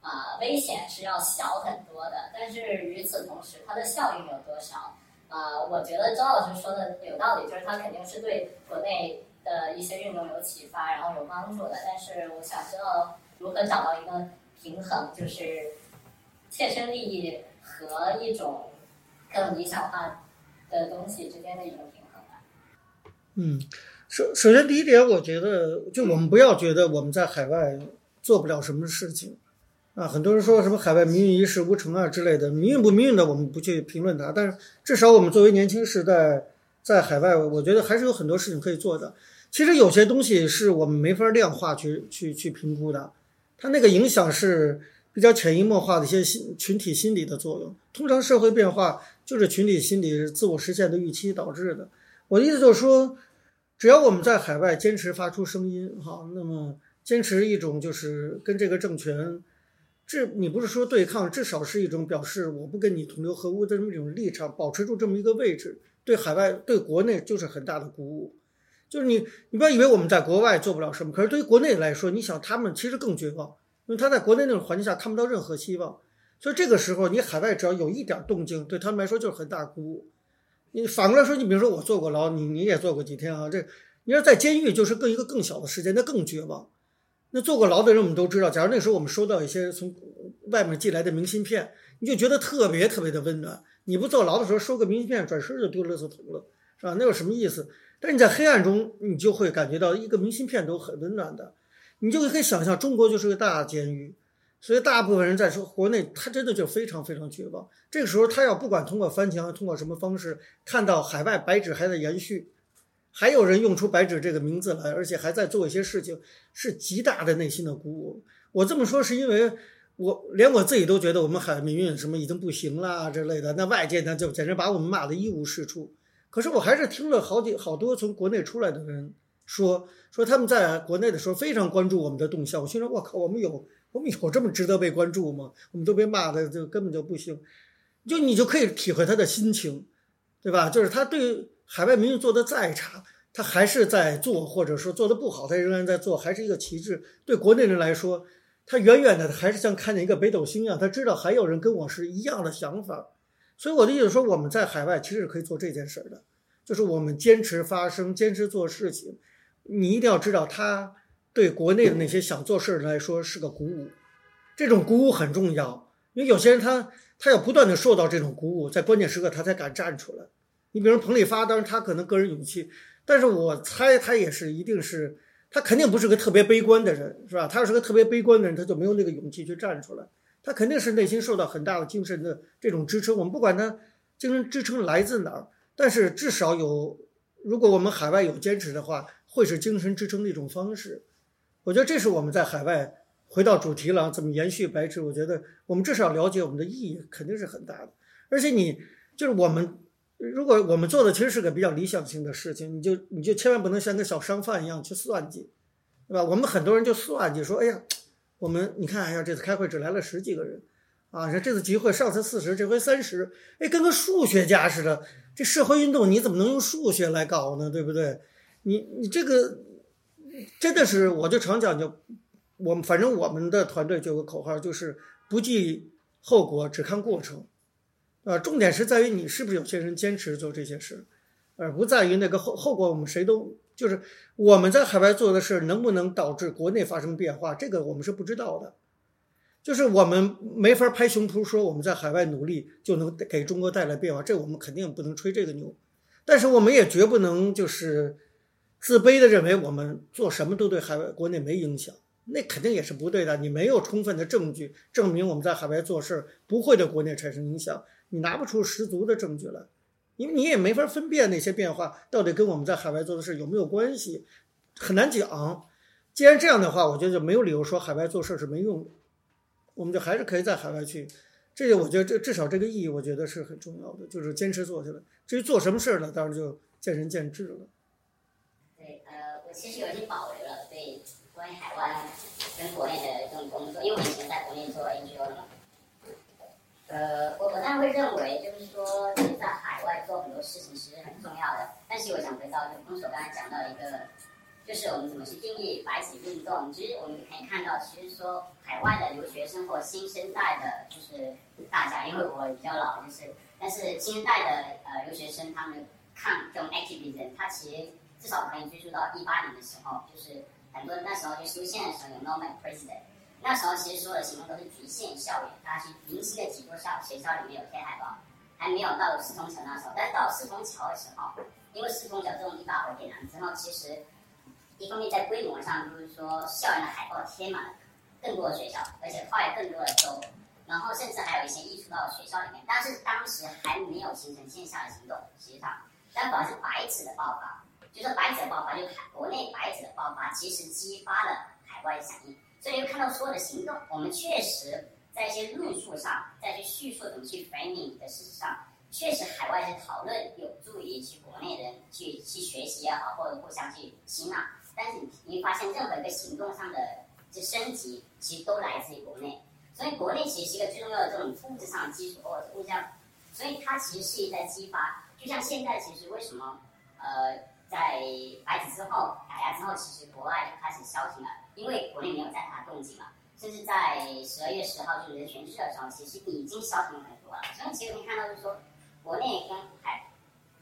H: 啊危险是要小很多的。但是与此同时，它的效应有多少？啊，我觉得周老师说的有道理，就是它肯定是对国内的一些运动有启发，然后有帮助的。但是我想知道如何找到一个。平衡就是切身利益和一种更理想化的东西之间的一种平衡吧。
C: 嗯，首首先第一点，我觉得就我们不要觉得我们在海外做不了什么事情啊。很多人说什么海外民运一事无成啊之类的，民运不民运的我们不去评论它，但是至少我们作为年轻时代在海外，我觉得还是有很多事情可以做的。其实有些东西是我们没法量化去去去评估的。它那个影响是比较潜移默化的一些心群体心理的作用。通常社会变化就是群体心理自我实现的预期导致的。我的意思就是说，只要我们在海外坚持发出声音，哈，那么坚持一种就是跟这个政权，这你不是说对抗，至少是一种表示我不跟你同流合污的这么一种立场，保持住这么一个位置，对海外对国内就是很大的鼓舞。就是你，你不要以为我们在国外做不了什么，可是对于国内来说，你想他们其实更绝望，因为他在国内那种环境下看不到任何希望，所以这个时候你海外只要有一点动静，对他们来说就是很大鼓舞。你反过来说，你比如说我坐过牢，你你也坐过几天啊？这你要在监狱，就是更一个更小的时间，那更绝望。那坐过牢的人我们都知道，假如那时候我们收到一些从外面寄来的明信片，你就觉得特别特别的温暖。你不坐牢的时候收个明信片，转身就丢垃圾桶了，是吧？那有什么意思？但你在黑暗中，你就会感觉到一个明信片都很温暖的，你就可以想象中国就是个大监狱，所以大部分人在说国内，他真的就非常非常绝望。这个时候，他要不管通过翻墙，通过什么方式，看到海外白纸还在延续，还有人用出白纸这个名字来，而且还在做一些事情，是极大的内心的鼓舞。我这么说是因为我连我自己都觉得我们海外民运什么已经不行了之类的，那外界呢就简直把我们骂得一无是处。可是我还是听了好几好多从国内出来的人说说他们在国内的时候非常关注我们的动向。我心说，我靠，我们有我们有这么值得被关注吗？我们都被骂的就根本就不行。就你就可以体会他的心情，对吧？就是他对海外民运做的再差，他还是在做，或者说做的不好，他仍然在做，还是一个旗帜。对国内人来说，他远远的还是像看见一个北斗星一样，他知道还有人跟我是一样的想法。所以我的意思说，我们在海外其实是可以做这件事儿的。就是我们坚持发声，坚持做事情。你一定要知道，他对国内的那些想做事儿来说是个鼓舞，这种鼓舞很重要。因为有些人他他要不断的受到这种鼓舞，在关键时刻他才敢站出来。你比如彭丽发，当然他可能个人勇气，但是我猜他也是一定是他肯定不是个特别悲观的人，是吧？他要是个特别悲观的人，他就没有那个勇气去站出来。他肯定是内心受到很大的精神的这种支撑。我们不管他精神支撑来自哪儿，但是至少有，如果我们海外有坚持的话，会是精神支撑的一种方式。我觉得这是我们在海外。回到主题了，怎么延续白纸？我觉得我们至少了解我们的意义肯定是很大的。而且你就是我们，如果我们做的其实是个比较理想性的事情，你就你就千万不能像个小商贩一样去算计，对吧？我们很多人就算计说，哎呀，我们你看，哎呀，这次开会只来了十几个人，啊，说这次集会上次四十，这回三十，哎，跟个数学家似的。这社会运动你怎么能用数学来搞呢？对不对？你你这个真的是，我就常讲就。我们反正我们的团队就有个口号，就是不计后果，只看过程。啊，重点是在于你是不是有些人坚持做这些事，而不在于那个后后果。我们谁都就是我们在海外做的事能不能导致国内发生变化，这个我们是不知道的。就是我们没法拍胸脯说我们在海外努力就能给中国带来变化，这我们肯定不能吹这个牛。但是我们也绝不能就是自卑的认为我们做什么都对海外国内没影响。那肯定也是不对的。你没有充分的证据证明我们在海外做事不会对国内产生影响，你拿不出十足的证据来，因为你也没法分辨那些变化到底跟我们在海外做的事有没有关系，很难讲。既然这样的话，我觉得就没有理由说海外做事是没用的，我们就还是可以在海外去。这个我觉得这至少这个意义，我觉得是很重要的，就是坚持做下来。至于做什么事儿呢，当然就见仁见智了。
F: 对，呃，我其实有些保留了，对。关于海外跟国内的这种工作，因为我以前在国内做 NGO 的，呃，我我当然会认为，就是说在海外做很多事情其实很重要的。但是我想回到就公所刚才讲到一个，就是我们怎么去定义白纸运动。其实我们可以看到，其实说海外的留学生或新生代的，就是大家，因为我比较老，就是，但是新生代的呃留学生他们看这种 activism，他其实至少可以追溯到一八年的时候，就是。很多那时候就修宪的时候有 Norman President，那时候其实所有的行动都是局限校园，他去零星的几座校学校里面有贴海报，还没有到四通桥那时候。但是到四通桥的时候，因为四通桥这种一把火点燃之后，其实一方面在规模上就是说校园的海报贴满了更多的学校，而且跨越更多的州，然后甚至还有一些溢出到学校里面。但是当时还没有形成线下的行动，实际上，但主要是白纸的爆发。就是白纸的爆发，就海国内白纸的爆发，其实激发了海外的响应，所以就看到所有的行动，我们确实在一些论述上，在去叙述怎么去 framing 的事实上，确实海外的讨论有助于去国内人去去学习也好，或者互相去吸纳。但是你会发现，任何一个行动上的这升级，其实都来自于国内。所以国内其实是一个最重要的这种物质上的基础，或者物质，所以它其实是一在激发。就像现在，其实为什么呃？在白纸之后打压之后，其实国外就开始消停了，因为国内没有再大的动静了。甚至在十二月十号就是人权日的时候，其实已经消停了很多了。所以其实可以看到，就是说国内跟海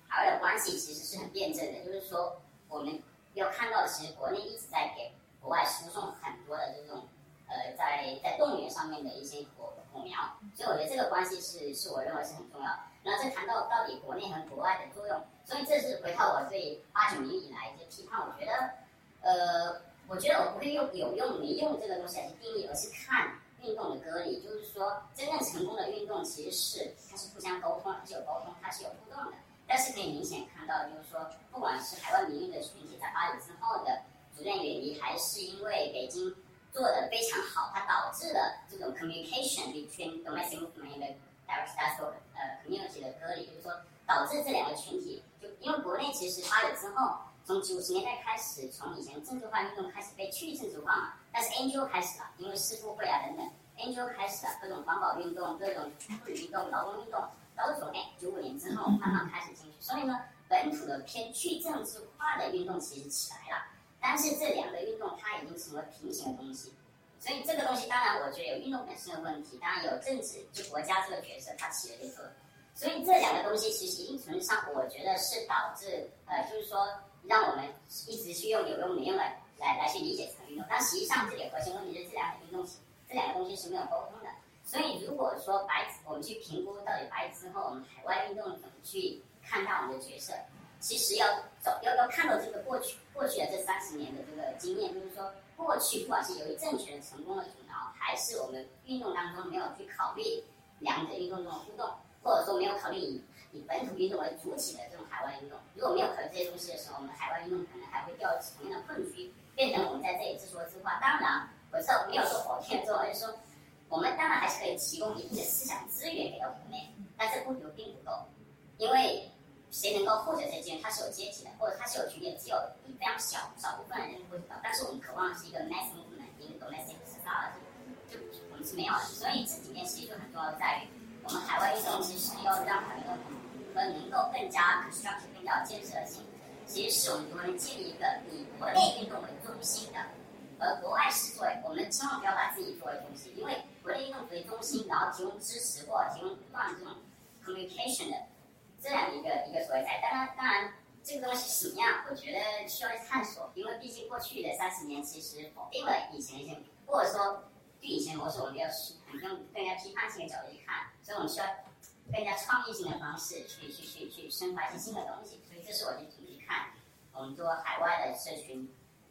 F: 海外的关系其实是很辩证的。就是说，我们要看到，其实国内一直在给国外输送很多的这种呃，在在动员上面的一些火火苗。所以我觉得这个关系是是我认为是很重要。然后再谈到到底国内和国外的作用。所以这是回到我对八九年以来的批判。我觉得，呃，我觉得我不会用有用没用这个东西来去定义，而是看运动的割离。就是说，真正成功的运动其实是它是互相沟通，它是有沟通，它是有互动的。但是可以明显看到，就是说，不管是海外民运的群体在八九之后的逐渐远离，还是因为北京做的非常好，它导致了这种 communication between domestic movement 和 direct national 呃 community 的割离，就是说，导致这两个群体。就因为国内其实八九之后，从九十年代开始，从以前政治化运动开始被去政治化嘛，但是 NGO 开始了，因为世妇会啊等等，NGO 开始了，各种环保运动、各种妇女运动、劳动运动，都从哎九五年之后慢慢开始进去，所以呢，本土的偏去政治化的运动其实起来了，但是这两个运动它已经成了平行的东西，所以这个东西当然我觉得有运动本身的问题，当然有政治就国家这个角色它起了一个。所以这两个东西其实一定程度上，我觉得是导致呃，就是说让我们一直去用有用没用来来来去理解这个运动，但实际上这里核心问题是这两个运动这两个东西是没有沟通的。所以如果说白纸，我们去评估到底白纸之后，我们海外运动怎么去看待我们的角色，其实要走要要看到这个过去过去的这三十年的这个经验，就是说过去不管是由于政权成功的阻挠，还是我们运动当中没有去考虑两者运动中的互动。或者说没有考虑以本土运动为主体的这种海外运动，如果没有考虑这些东西的时候，我们海外运动可能还会掉入同样的困局，变成我们在这里自说自话。当然，我知道没有说否定做，而是说我们当然还是可以提供一定的思想资源给到国内，但这不足并不够，因为谁能够获得这些资源，它是有阶级的，或者他是有权利，只有非常小少部分的人能获得到。但是我们渴望的是一个 mass movement，一个 domestic society，就我们是没有的。所以这几件其实就很重要在于。我们海外运动其实要让很多和能够更加 constructive、更加建设性，其实是我们国人建立一个以国内运动为中心的，而国外是作为我们千万不要把自己作为中心，因为国内运动为中心，然后提供支持或提供不断这种 communication 的这样一个一个所在。当然，当然这个东西什么样，我觉得需要去探索，因为毕竟过去的三十年其实否定了以前一些，或者说对以前模式我们要很用更加批判性的角度去看。所以我们需要更加创意性的方式去去去去深发一些新的东西，所以这是我就怎么去看我们做海外的社群，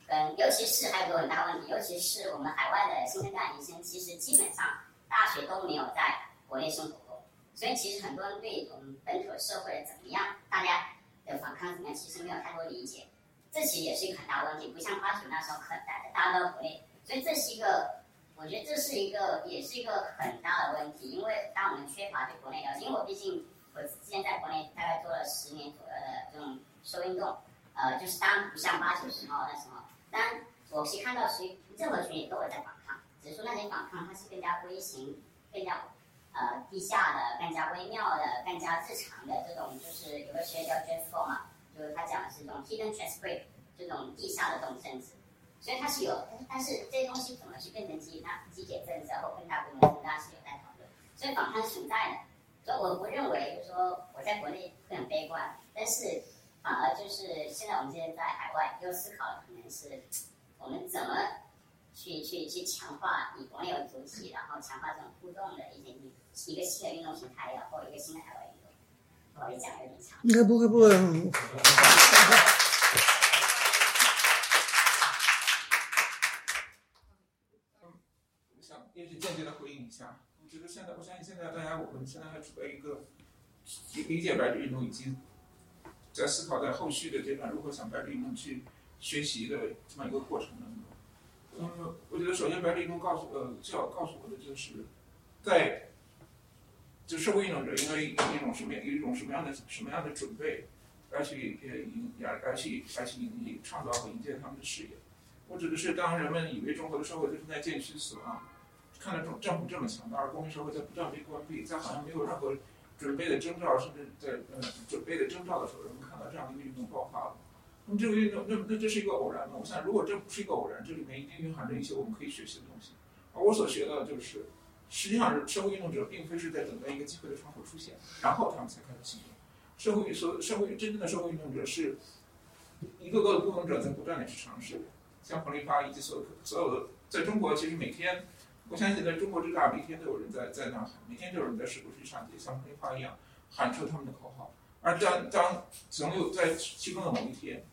F: 跟尤其是还有个很大问题，尤其是我们海外的新生代年轻人，其实基本上大学都没有在国内生活过，所以其实很多人对我们本土社会怎么样，大家的反抗怎么样，其实没有太多理解，这其实也是一个很大问题，不像八九那时候很大的大家都国内，所以这是一个。我觉得这是一个，也是一个很大的问题，因为当我们缺乏对国内了解，因为我毕竟我之前在国内大概做了十年左右的这种社会运动，呃，就是当不像八九十号那时候，当我是看到谁任何群体都有在反抗，只是说那些反抗它是更加微型、更加呃地下的、更加微妙的、更加日常的这种，就是有个学叫 j e s s f o r 嘛，就是他讲的是这种 hidden transcript 这种地下的这种政治。所以它是有，但是这些东西怎么去变成集那集结政策或更大规模政治，是有待讨论。所以访谈是存在的，所以我不认为就是说我在国内会很悲观，但是反而就是现在我们现在在海外又思考了可能是我们怎么去去去强化以国内为主体，然后强化这种互动的一些一一个新的运动形态，然后一个新的海外运动。不好意思讲有点长。应该
C: 不会不会。
I: 也许间接的回应一下，我觉得现在，我相信现在大家，我们现在还处在一个理解白纸运动，以及在思考在后续的阶段如何向白纸运动去学习的这么一个过程当中。嗯，我觉得首先白纸运动告诉呃，就要告诉我的就是，在就社会运动者应该有一种什么样一种什么样的什么样的准备，而去呃迎而而去而去迎创造和迎接他们的事业。我指的是当人们以为中国的社会就是在渐趋死亡。看到政政府这么强大，而公民社会在不断被关闭，在好像没有任何准备的征兆，甚至在呃准备的征兆的时候，人们看到这样一个运动爆发了。那么这个运动，那那这是一个偶然吗？我想，如果这不是一个偶然，这里面一定蕴含着一些我们可以学习的东西。而我所学到的就是，实际上是社会运动者并非是在等待一个机会的窗口出现，然后他们才开始行动。社会所社会真正的社会运动者是一个个的不同者在不断的去尝试，像彭丽发以及所有所有的在中国，其实每天。我相信在中国之大，每天都有人在在呐喊，每天都有人在试图去上街，像梅花一样喊出他们的口号。而当当总有在其中的某一天，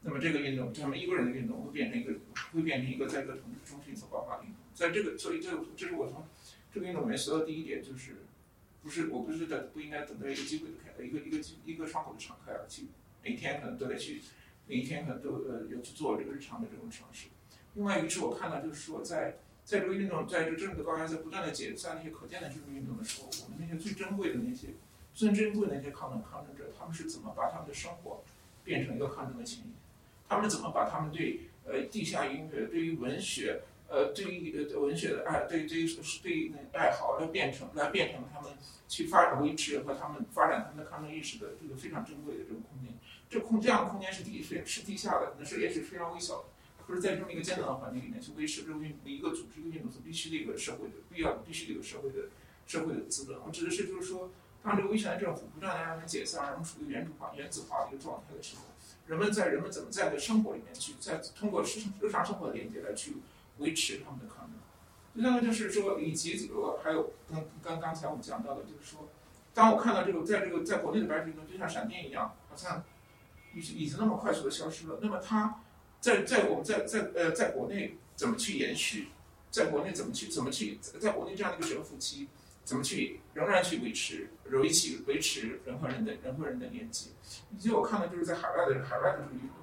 I: 那么这个运动，他们一个人的运动会变成一个，会变成一个在这个城市中心所爆发的运动。在这个，所以这这是我从这个运动里面学到第一点，就是不是我不是在不应该等待一个机会的开，一个一个一个窗口的敞开，而去每天可能都得去，每一天可能都呃要去做这个日常的这种尝试。另外一个是我看到就是说在。在这个运动，在这个政治的高压在不断的解散那些可见的政治运动的时候，我们那些最珍贵的那些、最珍贵的那些抗争抗争者，他们是怎么把他们的生活变成一个抗争的前沿？他们怎么把他们对呃地下音乐、对于文学、呃对于呃文学的爱、对对于对于爱好来变成来变成他们去发展维持和他们发展他们的抗争意识的这个非常珍贵的这种空间？这空这样的空间是地是是地下的，那是也是非常微小的。不是在这么一个艰难的环境里面去维持这个运一个组织一个运动所必须的一个社会的必要必须的一个社会的社会的资本。我指的是就是说，当这个威权政府不断的让人解散，让人处于原子化、原子化的一个状态的时候，人们在人们怎么在的生活里面去，在通过日日常生活的连接来去维持他们的抗争。第三个就是说，以及这个还有跟跟刚才我们讲到的，就是说，当我看到这个在这个在国内的白纸运动就像闪电一样，好像已经已经那么快速的消失了，那么它在在我们在在呃在国内怎么去延续？在国内怎么去怎么去在国内这样的一个蛰伏期，怎么去仍然去维持维持维持人和人的人和人的连接？以及我看到就是在海外的海外的这个运动，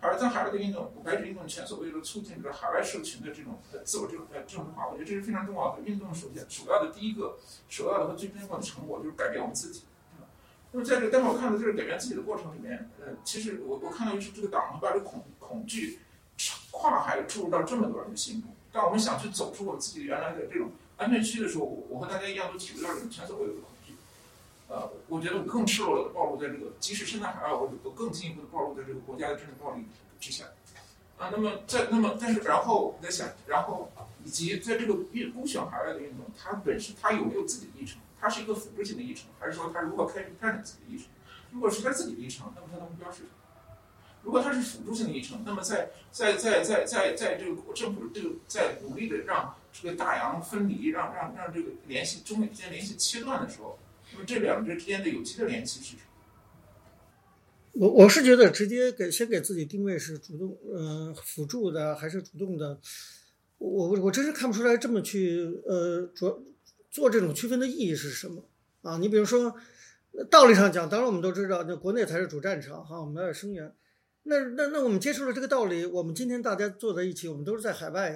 I: 海外在海外的运动，白纸运动前所谓的促进这个海外社群的这种呃自我这种呃政治化，我觉得这是非常重要的。运动首先首要的第一个首要的和最根本的成果就是改变我们自己。那么在这个待会儿我看到这个改变自己的过程里面，呃，其实我我看到就是这个党把这恐恐惧跨海注入到这么多人的心中。当我们想去走出我们自己原来的这种安全区的时候，我我和大家一样都体会到这种前所未有的恐惧。呃，我觉得我更赤裸裸的暴露在这个，即使身在海外，我我更进一步的暴露在这个国家的政治暴力之下。啊，那么在那么但是然后我在想，然后以及在这个运孤选海外的运动，它本身它有没有自己的议程？它是一个辅助性的议程，还是说它如何开开展自己的议程？如果是它自己的议程，那么它的目标是什么？如果它是辅助性的议程，那么在在在在在在这个政府这个在努力的让这个大洋分离，让让让这个联系中美之间联系切断的时候，那么这两者之间的有机的联系是什么？
C: 我我是觉得直接给先给自己定位是主动，呃，辅助的还是主动的，我我我真是看不出来这么去呃做做这种区分的意义是什么啊？你比如说道理上讲，当然我们都知道，那国内才是主战场哈，我们要有声援。那那那我们接受了这个道理，我们今天大家坐在一起，我们都是在海外，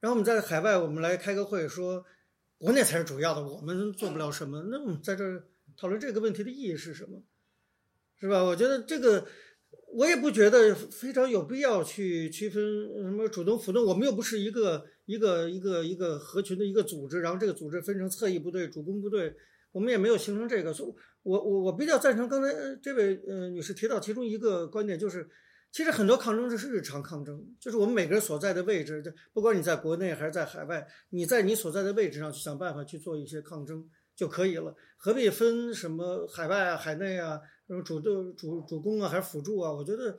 C: 然后我们在海外，我们来开个会说，国内才是主要的，我们做不了什么。那我们在这儿讨论这个问题的意义是什么？是吧？我觉得这个我也不觉得非常有必要去区分什么主动、辅动，我们又不是一个一个一个一个合群的一个组织，然后这个组织分成侧翼部队、主攻部队，我们也没有形成这个。所以，我我我比较赞成刚才这位呃女士提到其中一个观点，就是其实很多抗争这是日常抗争，就是我们每个人所在的位置，不管你在国内还是在海外，你在你所在的位置上去想办法去做一些抗争就可以了，何必分什么海外啊、海内啊？什么主动、主主攻啊，还是辅助啊？我觉得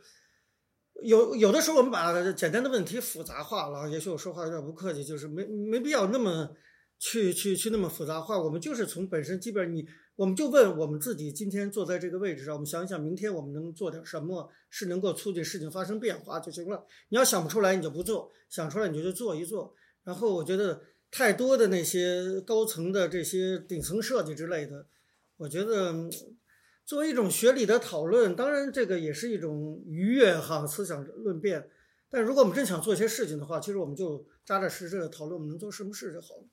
C: 有有的时候我们把简单的问题复杂化了。也许我说话有点不客气，就是没没必要那么去去去那么复杂化。我们就是从本身，基本上你我们就问我们自己：今天坐在这个位置上，我们想一想，明天我们能做点什么，是能够促进事情发生变化就行了。你要想不出来，你就不做；想出来，你就去做一做。然后我觉得太多的那些高层的这些顶层设计之类的，我觉得。作为一种学理的讨论，当然这个也是一种愉悦哈思想论辩。但如果我们真想做一些事情的话，其实我们就扎扎实实的讨论我们能做什么事就好了。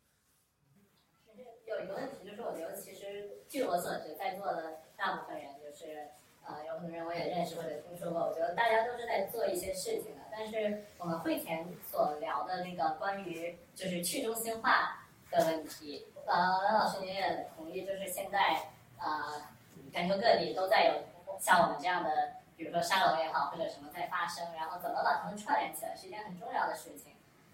H: 有一个问题就是，我觉得其实据我所知，在座的大部分人就是呃，有很多人我也认识或者听说过。我觉得大家都是在做一些事情的。但是我们会前所聊的那个关于就是去中心化的问题，呃，蓝老师您也同意，就是现在呃。全球各地都在有像我们这样的，比如说沙龙也好，或者什么在发生，然后怎么把它们串联起来是一件很重要的事情。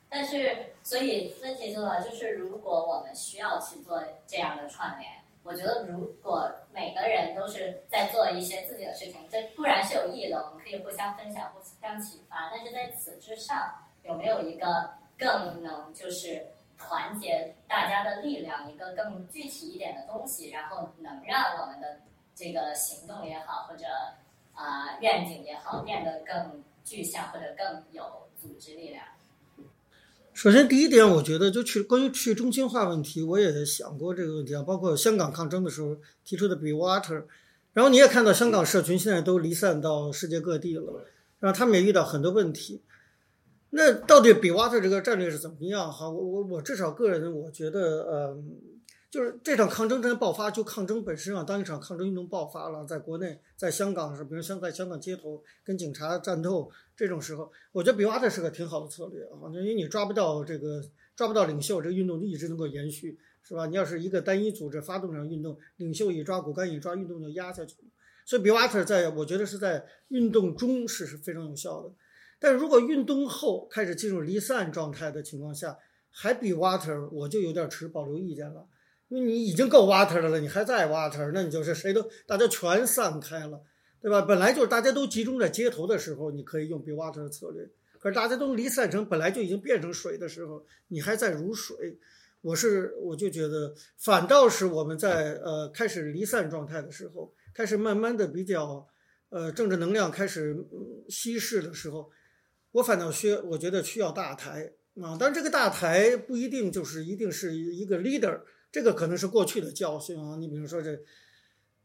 H: 但是，所以问题就来就是，如果我们需要去做这样的串联，我觉得如果每个人都是在做一些自己的事情，这固然是有意义的，我们可以互相分享、互相启发。但是在此之上，有没有一个更能就是团结大家的力量，一个更具体一点的东西，然后能让我们的。这个行动也好，或者啊愿景也好，变得更具象或者更有组织力量。
C: 首先，第一点，我觉得就去关于去中心化问题，我也想过这个问题啊，包括香港抗争的时候提出的 “Be Water”，然后你也看到香港社群现在都离散到世界各地了，然后他们也遇到很多问题。那到底 “Be Water” 这个战略是怎么样？哈，我我我至少个人我觉得，呃。就是这场抗争真爆发，就抗争本身啊，当一场抗争运动爆发了，在国内，在香港是，比如像在香港街头跟警察战斗这种时候，我觉得比瓦特是个挺好的策略啊，因为你抓不到这个抓不到领袖，这个运动就一直能够延续，是吧？你要是一个单一组织发动这场运动，领袖一抓，骨干一抓，运动就压下去了。所以比瓦特在我觉得是在运动中是是非常有效的，但是如果运动后开始进入离散状态的情况下，还比瓦特，我就有点持保留意见了。因为你已经够 water 的了，你还在 water，那你就是谁都大家全散开了，对吧？本来就是大家都集中在街头的时候，你可以用 be water 的策略。可是大家都离散成本来就已经变成水的时候，你还在如水。我是我就觉得，反倒是我们在呃开始离散状态的时候，开始慢慢的比较呃政治能量开始、稀释的时候，我反倒需我觉得需要大台啊。但这个大台不一定就是一定是一个 leader，这个可能是过去的教训啊。你比如说这。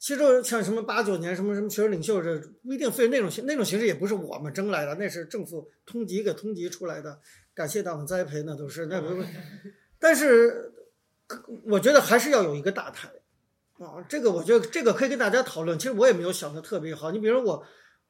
C: 其实像什么八九年什么什么学生领袖，这不一定非那种形那种形式，也不是我们争来的，那是政府通缉给通缉出来的。感谢党的栽培，那都是那不。但是我觉得还是要有一个大台啊，这个我觉得这个可以跟大家讨论。其实我也没有想的特别好。你比如我，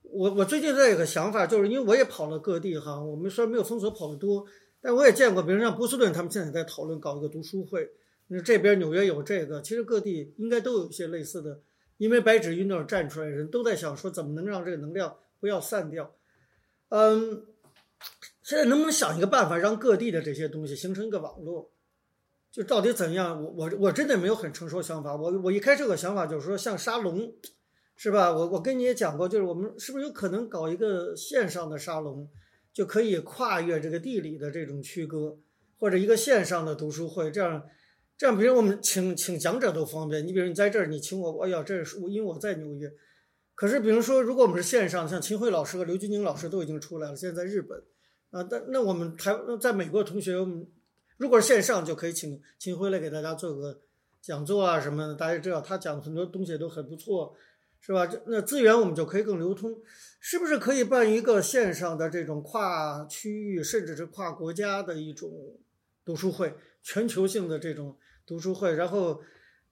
C: 我我最近在有个想法，就是因为我也跑了各地哈，我们虽然没有封锁跑得多，但我也见过，比如像波士顿，他们现在在讨论搞一个读书会。这边纽约有这个，其实各地应该都有一些类似的。因为白纸运动站出来的人都在想说，怎么能让这个能量不要散掉？嗯，现在能不能想一个办法，让各地的这些东西形成一个网络？就到底怎样？我我我真的没有很成熟想法。我我一开始有个想法就是说，像沙龙，是吧？我我跟你也讲过，就是我们是不是有可能搞一个线上的沙龙，就可以跨越这个地理的这种区隔，或者一个线上的读书会，这样。这样，比如我们请请讲者都方便。你比如你在这儿，你请我，哎呀，这是我因为我在纽约。可是，比如说，如果我们是线上，像秦晖老师和刘军宁老师都已经出来了，现在在日本啊。但那我们台在美国同学，我们如果是线上，就可以请秦晖来给大家做个讲座啊什么的。大家知道他讲很多东西都很不错，是吧？那资源我们就可以更流通，是不是可以办一个线上的这种跨区域甚至是跨国家的一种读书会，全球性的这种？读书会，然后，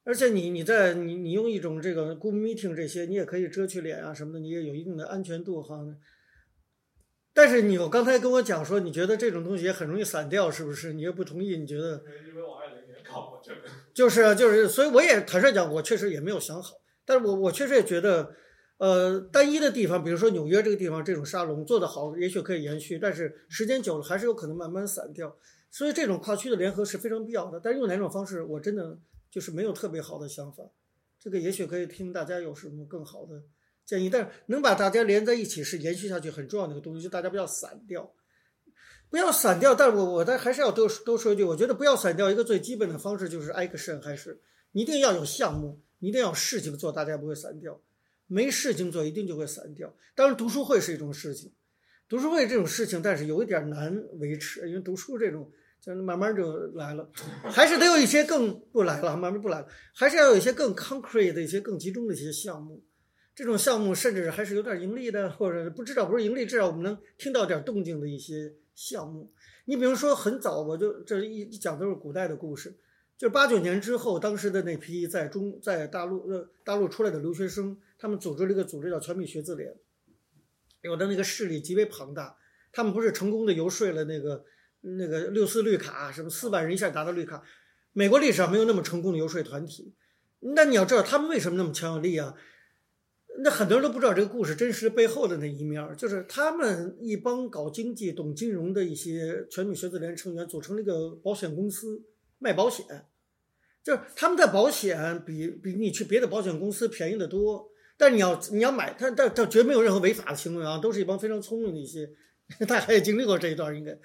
C: 而且你你在你你用一种这个 Google Meeting 这些，你也可以遮去脸啊什么的，你也有一定的安全度哈。但是你我刚才跟我讲说，你觉得这种东西也很容易散掉，是不是？你又不同意？你觉得？
J: 因为我二零年搞过这个。
C: 就是就是，所以我也坦率讲，我确实也没有想好。但是我我确实也觉得，呃，单一的地方，比如说纽约这个地方，这种沙龙做得好，也许可以延续，但是时间久了还是有可能慢慢散掉。所以这种跨区的联合是非常必要的，但是用哪种方式，我真的就是没有特别好的想法。这个也许可以听大家有什么更好的建议，但是能把大家连在一起是延续下去很重要的一个东西，就大家不要散掉，不要散掉。但是我我但还是要多多说一句，我觉得不要散掉，一个最基本的方式就是 action，还是一定要有项目，一定要有事情做，大家不会散掉。没事情做，一定就会散掉。当然，读书会是一种事情。读书会这种事情，但是有一点难维持，因为读书这种，就是慢慢就来了，还是得有一些更不来了，慢慢不来了，还是要有一些更 concrete 的一些更集中的一些项目。这种项目甚至还是有点盈利的，或者不知道不是盈利，至少我们能听到点动静的一些项目。你比如说，很早我就这一讲都是古代的故事，就是八九年之后，当时的那批在中在大陆呃大陆出来的留学生，他们组织了一个组织叫全美学字联。有的那个势力极为庞大，他们不是成功的游说了那个那个六四绿卡，什么四万人一下达到绿卡，美国历史上没有那么成功的游说团体。那你要知道他们为什么那么强有力啊？那很多人都不知道这个故事真实背后的那一面，就是他们一帮搞经济、懂金融的一些全美学子联成员组成了一个保险公司卖保险，就是他们的保险比比你去别的保险公司便宜的多。但你要你要买，他但他绝没有任何违法的行为啊，都是一帮非常聪明的一些，大家也经历过这一段应该，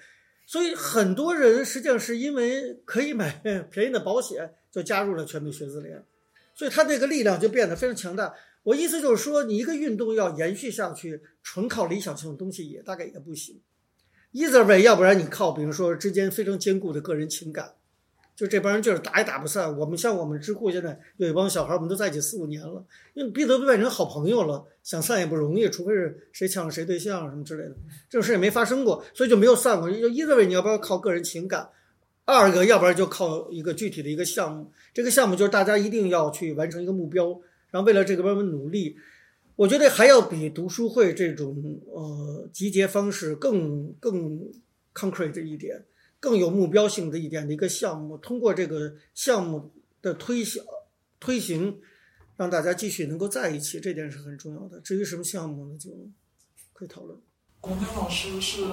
C: 所以很多人实际上是因为可以买便宜的保险，就加入了全民学子联，所以他那个力量就变得非常强大。我意思就是说，你一个运动要延续下去，纯靠理想性的东西也大概也不行。Either way，要不然你靠比如说之间非常坚固的个人情感。就这帮人就是打也打不散。我们像我们知乎现在有一帮小孩，我们都在一起四五年了，因为彼此都变成好朋友了，想散也不容易，除非是谁抢了谁对象什么之类的，这种事也没发生过，所以就没有散过。就一个你要不要靠个人情感，二个要不然就靠一个具体的一个项目。这个项目就是大家一定要去完成一个目标，然后为了这个慢慢努力。我觉得还要比读书会这种呃集结方式更更 concrete 一点。更有目标性的一点的一个项目，通过这个项目的推销推行，让大家继续能够在一起，这点是很重要的。至于什么项目呢，就可以讨论。
K: 广天老师，是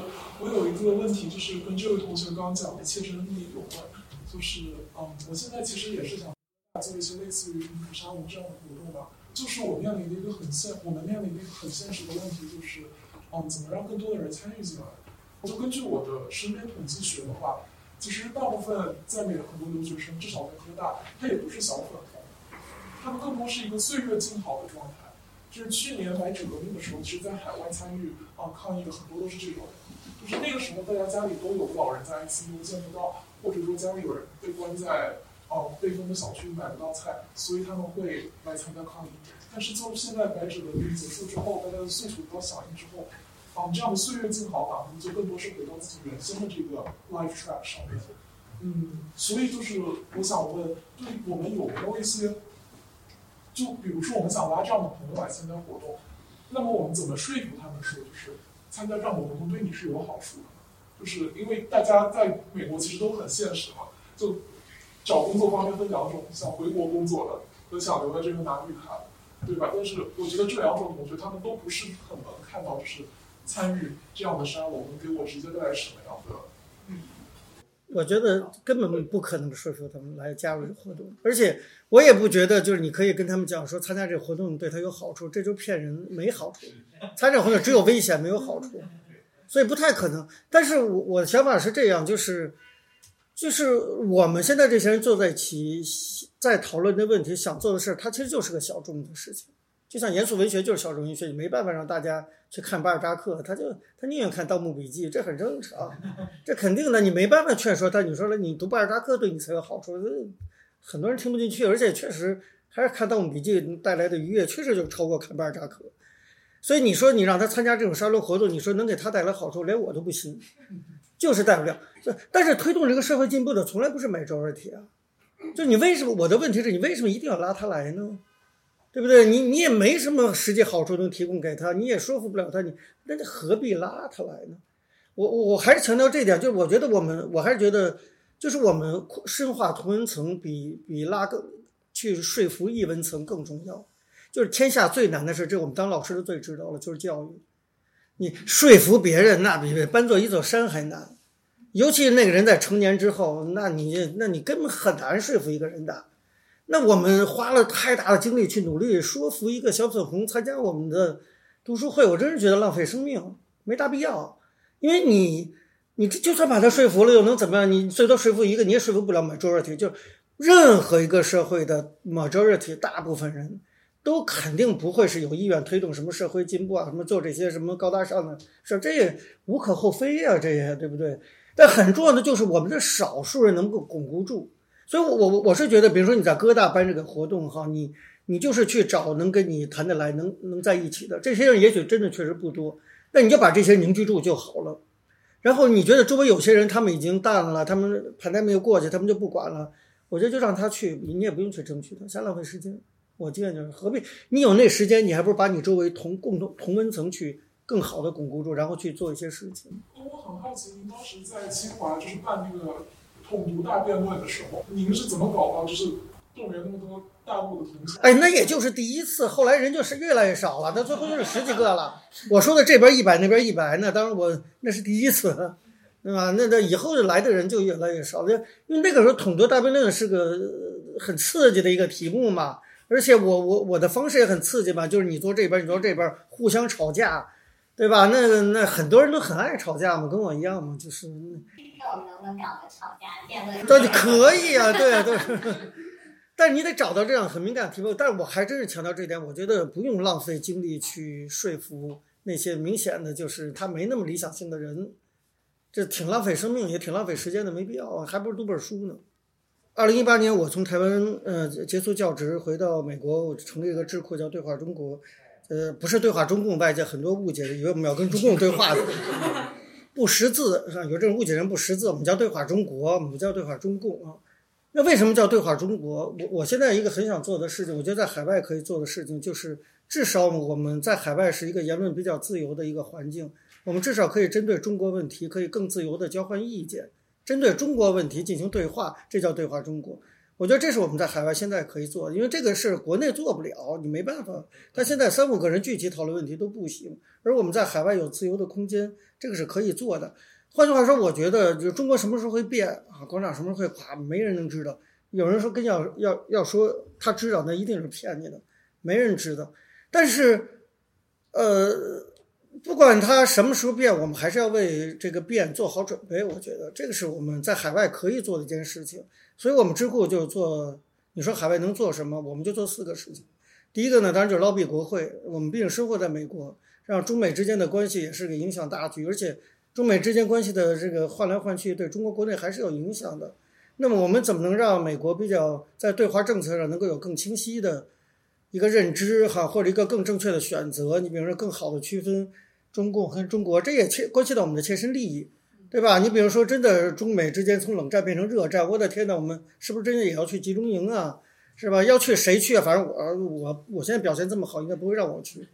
K: 我有一个问题，就是跟这位同学刚刚讲的切身利益有关，就是嗯，我现在其实也是想。做一些类似于民主沙龙这样的活动吧。就是我面临的一个很现，我们面临的一个很现实的问题，就是，嗯，怎么让更多的人参与进来？就根据我的身边统计学的话，其实大部分在美的很多留学生，至少在科大，他也不是小粉红，他们更多是一个岁月静好的状态。就是去年白纸革命的时候，其实在海外参与啊抗议的很多都是这种，就是那个时候大家家里都有老人在 ICU 见不到，或者说家里有人被关在。啊，被封的小区买不到菜，所以他们会来参加抗议。但是就现在白纸革命结束之后，大家的诉求得到响应之后，啊，这样的岁月静好，党们就更多是回到自己原先的这个 life track 上面。嗯，所以就是我想问，对我们有没有一些，就比如说我们想拉这样的朋友来参加活动，那么我们怎么说服他们说，就是参加这样的活动对你是有好处的？就是因为大家在美国其实都很现实嘛，就。找工作方面分两种，想回国工作的和想留在这边拿绿卡，对吧？但是我觉得这两种同学他们都不是很能看到，就是参与这样的沙龙能给我直接带来什么样的。嗯，
C: 我觉得根本不可能说服他们来加入这个活动，而且我也不觉得就是你可以跟他们讲说参加这个活动对他有好处，这就骗人，没好处。参加活动只有危险没有好处，所以不太可能。但是我我的想法是这样，就是。就是我们现在这些人坐在一起在讨论的问题，想做的事儿，它其实就是个小众的事情。就像严肃文学就是小众文学，你没办法让大家去看巴尔扎克，他就他宁愿看《盗墓笔记》，这很正常，这肯定的，你没办法劝说他。你说了，你读巴尔扎克对你才有好处，很多人听不进去，而且确实还是看《盗墓笔记》带来的愉悦，确实就超过看巴尔扎克。所以你说你让他参加这种沙龙活动，你说能给他带来好处，连我都不信。就是带不了，但是推动这个社会进步的从来不是 majority 啊，就你为什么？我的问题是你为什么一定要拉他来呢？对不对？你你也没什么实际好处能提供给他，你也说服不了他，你那你何必拉他来呢？我我我还是强调这一点，就是我觉得我们我还是觉得，就是我们深化同文层比比拉更去说服异文层更重要。就是天下最难的事，这我们当老师的最知道了，就是教育。你说服别人，那比搬做一座山还难，尤其那个人在成年之后，那你那你根本很难说服一个人的。那我们花了太大的精力去努力说服一个小粉红参加我们的读书会，我真是觉得浪费生命，没大必要。因为你，你就算把他说服了，又能怎么样？你最多说服一个，你也说服不了 majority。就任何一个社会的 majority，大部分人。都肯定不会是有意愿推动什么社会进步啊，什么做这些什么高大上的事，这也无可厚非呀，这也对不对？但很重要的就是我们的少数人能够巩固住。所以，我我我是觉得，比如说你在哥大办这个活动哈，你你就是去找能跟你谈得来、能能在一起的这些人，也许真的确实不多，那你就把这些凝聚住就好了。然后你觉得周围有些人他们已经淡了，他们盘带没有过去，他们就不管了，我觉得就让他去，你也不用去争取他，瞎浪费时间。我建议就是何必？你有那时间，你还不如把你周围同共同同温层去更好的巩固住，然后去做一些事情。
K: 我很好奇，您当时在清华就是办那个统独大辩论的时候，您是怎么搞到就是动员那么多大陆的同学？
C: 哎，那也就是第一次，后来人就是越来越少了，那最后就是十几个了。我说的这边一百，那边一百，那当然我那是第一次，对吧？那那以后来的人就越来越少了，因为那个时候统独大辩论是个很刺激的一个题目嘛。而且我我我的方式也很刺激嘛，就是你坐这边，你坐这边，互相吵架，对吧？那那很多人都很爱吵架嘛，跟我一样嘛，就是。
D: 那我们能不能搞个吵架辩论？
C: 对，可以啊，对对。但是你得找到这样很敏感的题目。但是我还真是强调这一点，我觉得不用浪费精力去说服那些明显的就是他没那么理想性的人，这挺浪费生命，也挺浪费时间的，没必要啊，还不如读本书呢。二零一八年，我从台湾呃结束教职，回到美国，我成立一个智库叫对话中国，呃，不是对话中共，外界很多误解，以为我们要跟中共对话的，不识字，有这种误解人不识字，我们叫对话中国，我们叫对话中共啊。那为什么叫对话中国？我我现在一个很想做的事情，我觉得在海外可以做的事情，就是至少我们在海外是一个言论比较自由的一个环境，我们至少可以针对中国问题，可以更自由的交换意见。针对中国问题进行对话，这叫对话中国。我觉得这是我们在海外现在可以做的，因为这个是国内做不了，你没办法。但现在三五个人具体讨论问题都不行，而我们在海外有自由的空间，这个是可以做的。换句话说，我觉得就中国什么时候会变啊？广场什么时候会垮？没人能知道。有人说跟要要要说他知道，那一定是骗你的，没人知道。但是，呃，不管他什么时候变，我们还是要为这个变做好准备。我觉得这个是我们在海外可以做的一件事情。所以，我们智库就做。你说海外能做什么？我们就做四个事情。第一个呢，当然就是捞币国会。我们毕竟生活在美国，让中美之间的关系也是个影响大局，而且中美之间关系的这个换来换去，对中国国内还是有影响的。那么，我们怎么能让美国比较在对华政策上能够有更清晰的一个认知哈，或者一个更正确的选择？你比如说，更好的区分中共和中国，这也切关系到我们的切身利益。对吧？你比如说，真的中美之间从冷战变成热战，我的天呐，我们是不是真的也要去集中营啊？是吧？要去谁去啊？反正我我我现在表现这么好，应该不会让我去？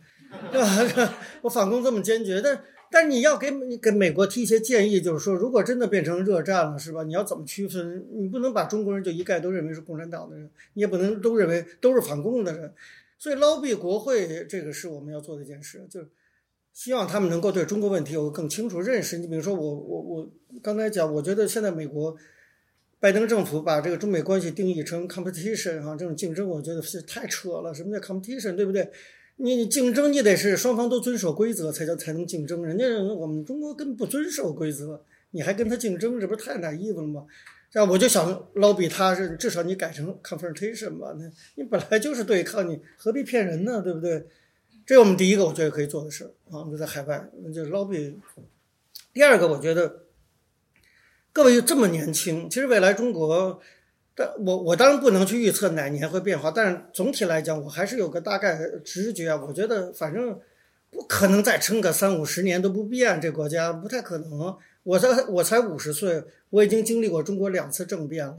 C: 对 吧我反攻这么坚决，但但你要给你给美国提一些建议，就是说，如果真的变成热战了，是吧？你要怎么区分？你不能把中国人就一概都认为是共产党的人，你也不能都认为都是反共的人。所以捞币国会这个是我们要做的一件事，就是。希望他们能够对中国问题有更清楚认识。你比如说，我我我刚才讲，我觉得现在美国拜登政府把这个中美关系定义成 competition 哈，这种竞争，我觉得是太扯了。什么叫 competition，对不对？你竞争，你得是双方都遵守规则才叫才能竞争。人家我们中国根本不遵守规则，你还跟他竞争，这不是太难衣服了吗？这样我就想捞比他是至少你改成 confrontation 吧？那你本来就是对抗，你何必骗人呢？对不对？这是我们第一个我觉得可以做的事儿啊，我们在海外那就是捞比。第二个，我觉得各位又这么年轻，其实未来中国，但我我当然不能去预测哪年会变化，但是总体来讲，我还是有个大概直觉。我觉得反正不可能再撑个三五十年都不变，这国家不太可能。我才我才五十岁，我已经经历过中国两次政变了，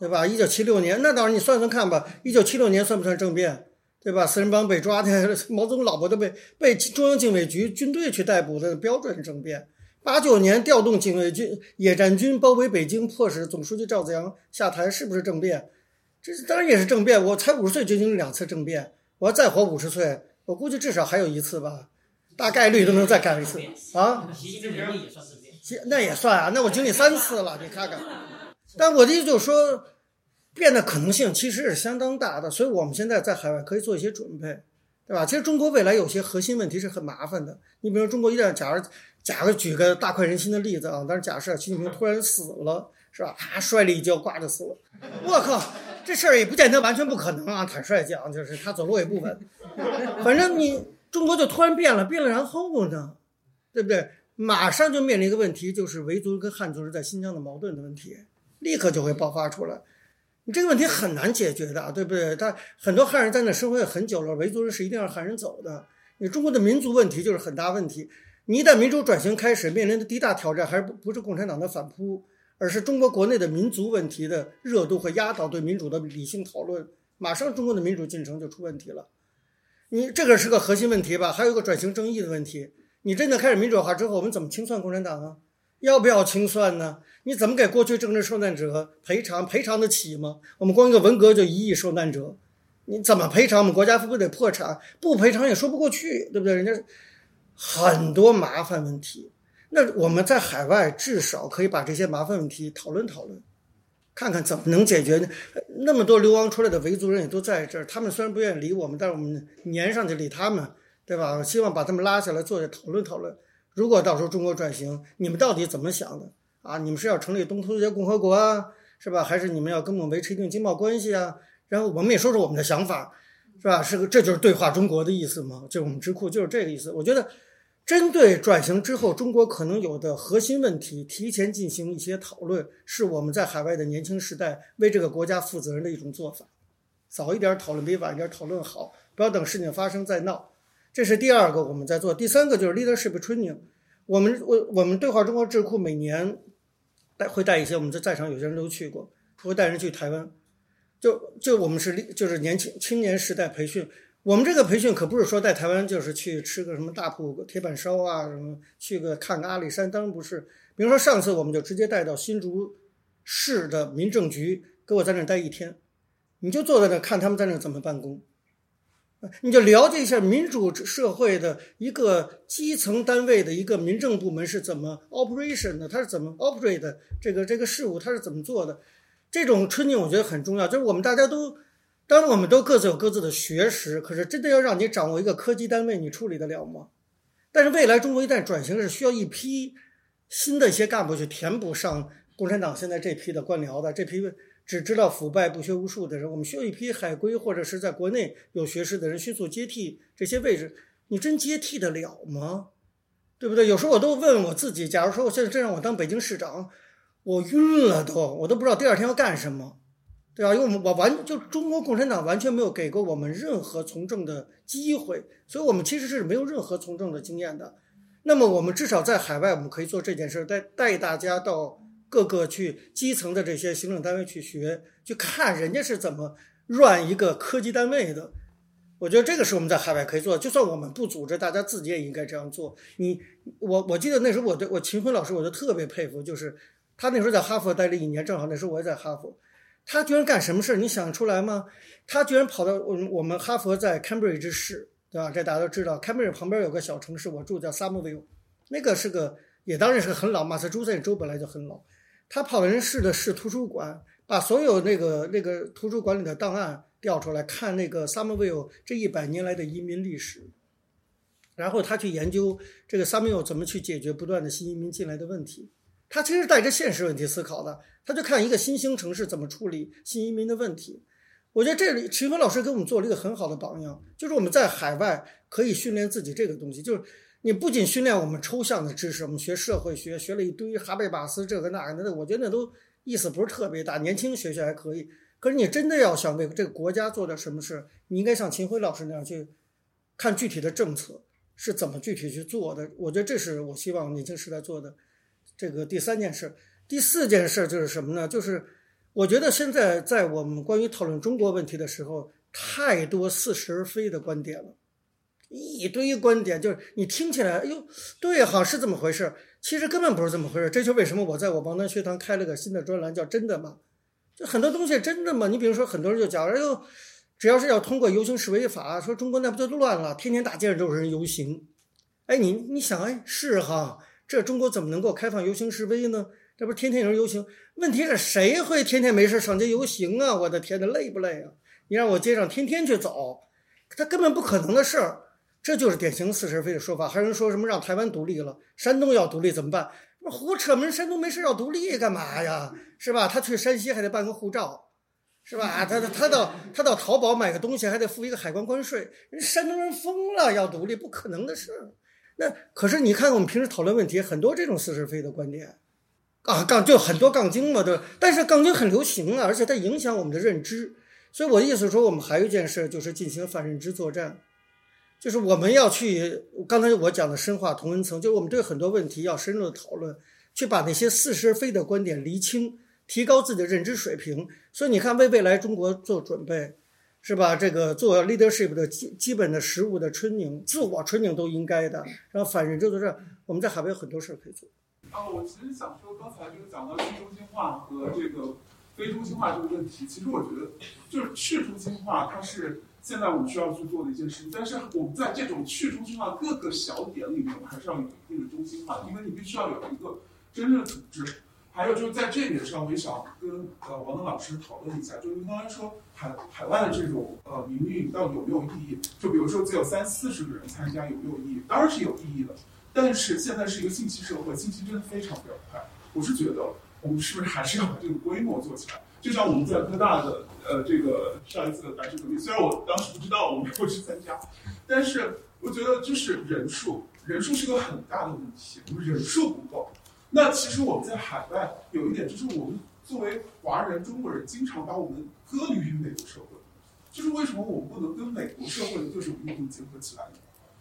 C: 对吧？一九七六年，那当然你算算看吧，一九七六年算不算政变？对吧？四人帮被抓的，毛泽东老婆都被被中央警卫局军队去逮捕的标准政变。八九年调动警卫军野战军包围北京，迫使总书记赵子阳下台，是不是政变？这当然也是政变。我才五十岁就经历两次政变，我要再活五十岁，我估计至少还有一次吧，大概率都能再干一次啊。那也算啊，那我经历三次了，你看看。但我的意思就是说。变的可能性其实是相当大的，所以我们现在在海外可以做一些准备，对吧？其实中国未来有些核心问题是很麻烦的。你比如中国一旦假如假如举个大快人心的例子啊，但是假设习近平突然死了，是吧？他摔了一跤，挂着死了。我靠，这事儿也不见得完全不可能啊。坦率讲，就是他走路也不稳。反正你中国就突然变了，变了然后呢，对不对？马上就面临一个问题，就是维族跟汉族人在新疆的矛盾的问题，立刻就会爆发出来。你这个问题很难解决的，对不对？他很多汉人在那生活也很久了，维族人是一定要汉人走的。你中国的民族问题就是很大问题。你一旦民主转型开始，面临的第一大挑战还是不不是共产党的反扑，而是中国国内的民族问题的热度会压倒对民主的理性讨论。马上中国的民主进程就出问题了。你这个是个核心问题吧？还有一个转型正义的问题。你真的开始民主化之后，我们怎么清算共产党啊？要不要清算呢？你怎么给过去政治受难者赔偿？赔偿得起吗？我们光一个文革就一亿受难者，你怎么赔偿？我们国家会不会得破产？不赔偿也说不过去，对不对？人家很多麻烦问题。那我们在海外至少可以把这些麻烦问题讨论讨论，看看怎么能解决。那么多流亡出来的维族人也都在这儿，他们虽然不愿意理我们，但是我们粘上去理他们，对吧？希望把他们拉下来坐下讨论讨论。如果到时候中国转型，你们到底怎么想的？啊，你们是要成立东突厥共和国啊，是吧？还是你们要跟我们维持一定经贸关系啊？然后我们也说说我们的想法，是吧？是个，这就是对话中国的意思吗？就我们智库就是这个意思。我觉得，针对转型之后中国可能有的核心问题，提前进行一些讨论，是我们在海外的年轻时代为这个国家负责任的一种做法。早一点讨论比晚一点讨论好，不要等事情发生再闹。这是第二个我们在做。第三个就是 leadership training。我们我我们对话中国智库每年。带会带一些，我们在在场有些人都去过，会带人去台湾，就就我们是就是年轻青年时代培训，我们这个培训可不是说在台湾就是去吃个什么大埔铁板烧啊，什么去个看个阿里山，当然不是。比如说上次我们就直接带到新竹市的民政局，给我在那待一天，你就坐在那看他们在那怎么办公。你就了解一下民主社会的一个基层单位的一个民政部门是怎么 operation 的，它是怎么 operate 这个这个事务，它是怎么做的？这种春景我觉得很重要，就是我们大家都，当我们都各自有各自的学识，可是真的要让你掌握一个科级单位，你处理得了吗？但是未来中国一旦转型是需要一批新的一些干部去填补上共产党现在这批的官僚的这批只知道腐败不学无术的人，我们需要一批海归或者是在国内有学识的人迅速接替这些位置，你真接替得了吗？对不对？有时候我都问我自己，假如说我现在真让我当北京市长，我晕了都，我都不知道第二天要干什么，对吧？因为我们我完就中国共产党完全没有给过我们任何从政的机会，所以我们其实是没有任何从政的经验的。那么我们至少在海外，我们可以做这件事儿，带带大家到各个去基层的这些行政单位去学，去看人家是怎么 run 一个科级单位的。我觉得这个是我们在海外可以做的，就算我们不组织，大家自己也应该这样做。你我我记得那时候我对我秦晖老师，我就特别佩服，就是他那时候在哈佛待了一年，正好那时候我也在哈佛，他居然干什么事儿？你想得出来吗？他居然跑到我们我们哈佛在 Cambridge 市，对吧？这大家都知道，Cambridge 旁边有个小城市，我住叫 Somerville，那个是个也当然是个很老，马萨诸塞州本来就很老。他跑人市的市图书馆，把所有那个那个图书馆里的档案。调出来看那个 Somerville 这一百年来的移民历史，然后他去研究这个 Somerville 怎么去解决不断的新移民进来的问题。他其实带着现实问题思考的，他就看一个新兴城市怎么处理新移民的问题。我觉得这里秦峰老师给我们做了一个很好的榜样，就是我们在海外可以训练自己这个东西，就是你不仅训练我们抽象的知识，我们学社会学学了一堆哈贝马斯这个那个的，我觉得那都意思不是特别大，年轻学学还可以。可是你真的要想为这个国家做点什么事，你应该像秦晖老师那样去看具体的政策是怎么具体去做的。我觉得这是我希望年轻时代做的这个第三件事。第四件事就是什么呢？就是我觉得现在在我们关于讨论中国问题的时候，太多似是而非的观点了，一堆观点就是你听起来，哎呦，对，好是这么回事，其实根本不是这么回事。这就为什么我在我王丹学堂开了个新的专栏，叫“真的吗”。就很多东西真的吗？你比如说，很多人就讲，哎呦，只要是要通过游行示威法，说中国那不就乱了？天天大街上都是人游行。哎，你你想，哎，是哈，这中国怎么能够开放游行示威呢？这不是天天有人游行？问题是谁会天天没事上街游行啊？我的天呐，累不累啊？你让我街上天天去走，他根本不可能的事儿。这就是典型似是非的说法。还有人说什么让台湾独立了，山东要独立怎么办？胡扯！门山东没事要独立干嘛呀？是吧？他去山西还得办个护照，是吧？他他他到他到淘宝买个东西还得付一个海关关税。人山东人疯了，要独立不可能的事儿。那可是你看我们平时讨论问题，很多这种似是非的观点，啊，杠就很多杠精嘛，对吧？但是杠精很流行啊，而且它影响我们的认知。所以我的意思说，我们还有一件事就是进行反认知作战。就是我们要去，刚才我讲的深化同文层，就是我们对很多问题要深入的讨论，去把那些似是非的观点厘清，提高自己的认知水平。所以你看，为未来中国做准备，是吧？这个做 leadership 的基基本的实务的春宁，自我春宁都应该的。然后反认知作战，我们在海外有很多事儿可以做。
L: 啊，我其实想说，刚才就是讲到去中心化和这个非中心化这个问题，其实我觉得就是去中心化，它是。现在我们需要去做的一件事情，但是我们在这种去中心化各个小点里面，我们还是要有一定的中心化，因为你必须要有一个真正的组织。还有就是在这点上，我也想跟呃王能老师讨论一下，就是您刚才说海海外的这种呃民运到底有没有意义？就比如说只有三四十个人参加有没有意义？当然是有意义的，但是现在是一个信息社会，信息真的非常非常快。我是觉得我们是不是还是要把这个规模做起来？就像我们在科大的呃这个上一次的白纸革命，虽然我当时不知道我们会去参加，但是我觉得就是人数，人数是个很大的问题，我们人数不够。那其实我们在海外有一点，就是我们作为华人、中国人，经常把我们割离于美国社会。就是为什么我们不能跟美国社会的各种运动结合起来呢？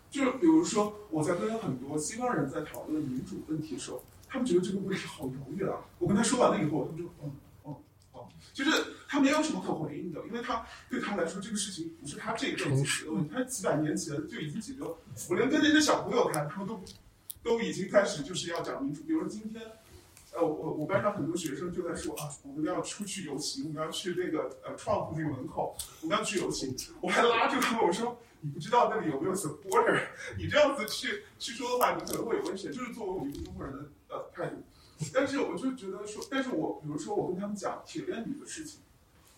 L: 就比如说我在跟很多西方人在讨论民主问题的时候，他们觉得这个问题好遥远啊。我跟他说完了以后，他们就嗯嗯嗯。就是他没有什么可回应的，因为他对他来说这个事情不是他这一辈解决的问题，他几百年前就已经解决了。我连跟那些小朋友谈，他们都都已经开始就是要讲民主。比如说今天，呃，我我班上很多学生就在说啊，我们要出去游行，我们要去那个呃创普那个门口，我们要去游行。我还拉住他们我说，你不知道那里有没有 supporter？你这样子去去说的话，你可能会有危险。就是作为我们中国人的呃态度。
K: 但是我就觉得说，但是我比如说我跟他们讲铁链女的事情，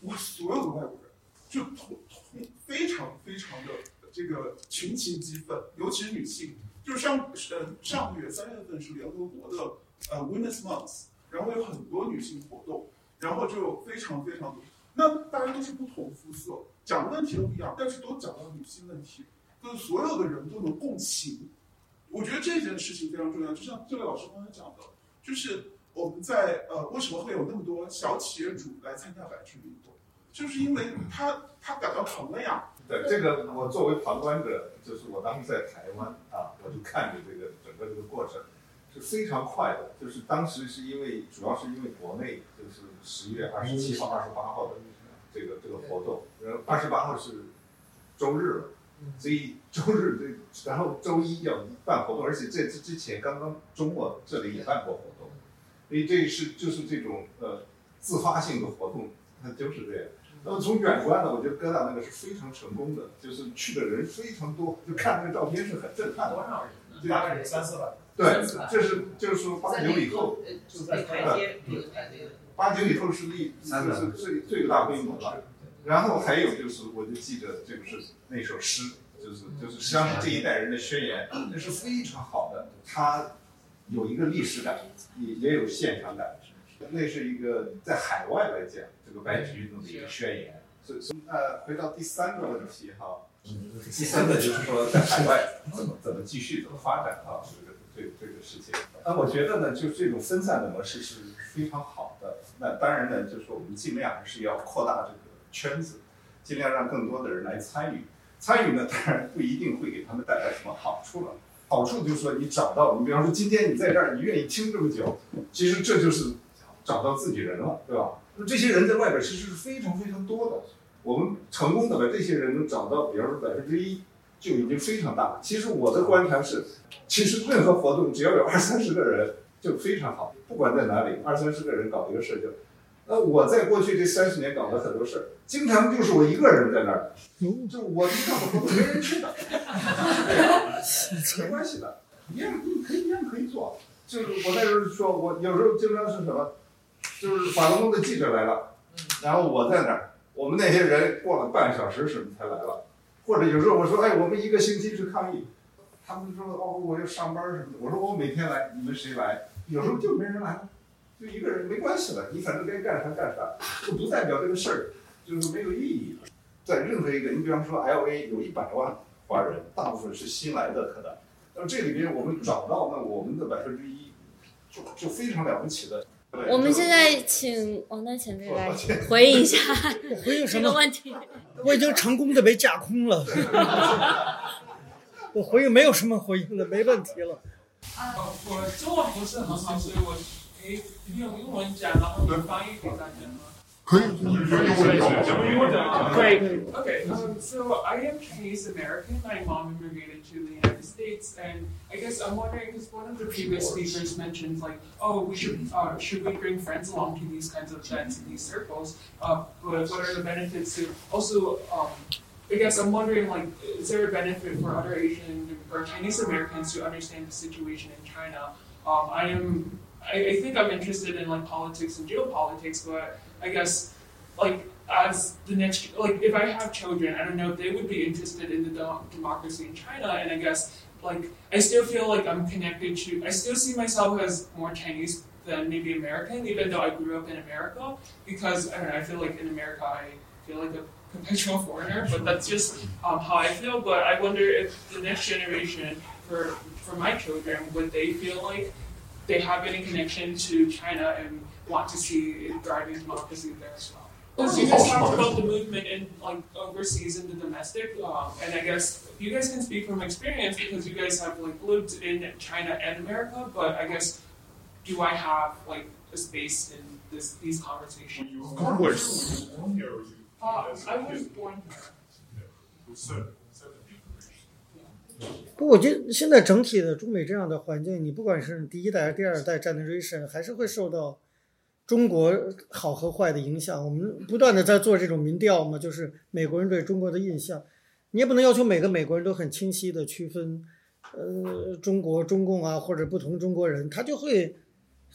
K: 我所有的外国人就同同非常非常的这个群情激愤，尤其是女性。就是上呃上个月三月份是联合国的呃 Women's Month，然后有很多女性活动，然后就非常非常多。那大家都是不同肤色，讲的问题都不一样，但是都讲到女性问题，就是所有的人都能共情。我觉得这件事情非常重要，就像这位老师刚才讲的，就是我们在呃为什么会有那么多小企业主来参加百城运动，就是因为他他感到疼了呀。
G: 对这个，我作为旁观者，就是我当时在台湾啊，我就看着这个整个这个过程是非常快的。就是当时是因为主要是因为国内就是十月二十七号、二十八号的这个这个活动，然后二十八号是周日了，所以周日这然后周一要办活动，而且在这之前刚刚周末这里也办过活动，所以这是就是这种呃自发性的活动，它就是这样。那么从远观呢，我觉得哥大那个是非常成功的，就是去的人非常多，就看那个照片是很震撼。
J: 多少人？大概有三四百。
G: 对，这是就是说八九以后，八九以后是立是最最大规模了。然后还有就是，我就记得这个是那首诗，就是就是实际上是这一代人的宣言，那是非常好的，它有一个历史感，也也有现场感。那是一个在海外来讲这个白皮运动的一个宣言。所以，那，回到第三个问题哈，第三个就是说在海外怎么怎么继续怎么发展啊，这个这这个事情。那我觉得呢，就这种分散的模式是非常好的。那当然呢，就是说我们尽量还是要扩大这个圈子，尽量让更多的人来参与。参与呢，当然不一定会给他们带来什么好处了。好处就是说你找到，你比方说今天你在这儿，你愿意听这么久，其实这就是。找到自己人了，对吧？那这些人在外边其实是非常非常多的。我们成功的把这些人能找到，比方说百分之一，就已经非常大了。其实我的观察是，其实任何活动只要有二三十个人就非常好，不管在哪里，二三十个人搞一个事就。那我在过去这三十年搞了很多事儿，经常就是我一个人在那儿，就我一个活动没人去的，没关系的，一样可以一样可以做。就是我那时候说，我有时候经常是什么？就是法轮功的记者来了，然后我在那儿，我们那些人过了半小时什么才来了，或者有时候我说，哎，我们一个星期去抗议，他们说，哦，我要上班什么的，我说我每天来，你们谁来？有时候就没人来，就一个人没关系了，你反正该干啥干啥，就不代表这个事儿就是没有意义。在任何一个，你比方说 L A 有一百万华人，大部分是新来的，可能，那么这里边我们找到那我们的百分之一，就就非常了不起的。
B: 我们现在请王丹前辈来回应一下
C: 回应什
B: 么问题？
C: 我已经成功的被架空了。我回应没有什么回应的，没问题了。
M: 啊，我中文不是很好，所以我可以用英文讲，然后翻译给大家吗
K: ？Great.
M: Okay. Um, so I am Chinese American. My mom immigrated to the United States, and I guess I'm wondering because one of the previous speakers mentioned like, oh, we should uh, should we bring friends along to these kinds of events in these circles? Uh, but what are the benefits to also? Um, I guess I'm wondering like, is there a benefit for other Asian or Chinese Americans to understand the situation in China? Um, I am. I, I think I'm interested in like politics and geopolitics, but I guess, like as the next, like if I have children, I don't know if they would be interested in the democracy in China, and I guess like I still feel like I'm connected to. I still see myself as more Chinese than maybe American, even though I grew up in America, because I don't know. I feel like in America I feel like a perpetual foreigner, but that's just um, how I feel. But I wonder if the next generation, for for my children, would they feel like they have any connection to China and want to see thriving democracy there as well. Because you guys talked about the movement in like overseas and the domestic, um, and I guess you guys can speak from experience because you guys have like lived in China and America. But I guess do I have like a space in this these conversations?
K: Of course.
M: Uh, I was born here.
C: 不，我觉得现在整体的中美这样的环境，你不管是第一代还是第二代 generation，还是会受到 中国好和坏的影响。我们不断的在做这种民调嘛，就是美国人对中国的印象，你也不能要求每个美国人都很清晰的区分，呃，中国中共啊或者不同中国人，他就会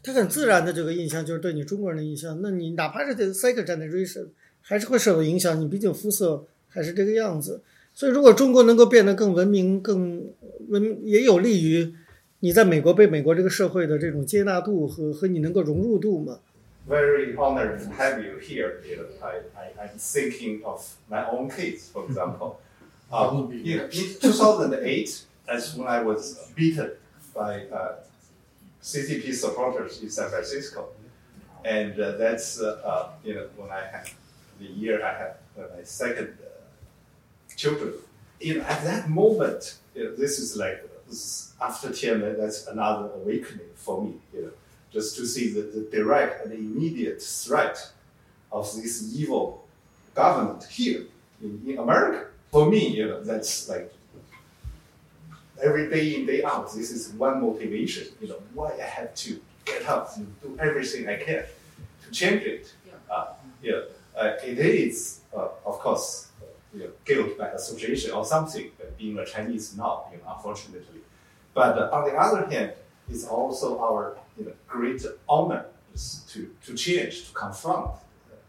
C: 他很自然的这个印象就是对你中国人的印象。那你哪怕是这 second generation，还是会受到影响。你毕竟肤色还是这个样子。所以，如果中国能够变得更文明、更文，也有利于你在美国被美国这个社会的这种接纳度和和你能够融入度嘛。
G: Very honored to have you here. You know, I, I, I'm thinking of my own case, for example. Um, in, in 2008, that's when I was beaten by uh, CCP supporters in San Francisco. And uh, that's, uh, uh, you know, when I had the year I had uh, my second uh, children. You know, at that moment, you know, this is like, this is after Tiananmen, that's another awakening for me, you know just to see the, the direct and immediate threat of this evil government here in, in America. For me, you know, that's like every day in, day out, this is one motivation, you know, why I have to get up and do everything I can to change it. Uh, you know, uh, it is, uh, of course, you know, guilt by association or something, uh, being a Chinese now, you know, unfortunately. But uh, on the other hand, it's also our you know, great honor to, to change, to confront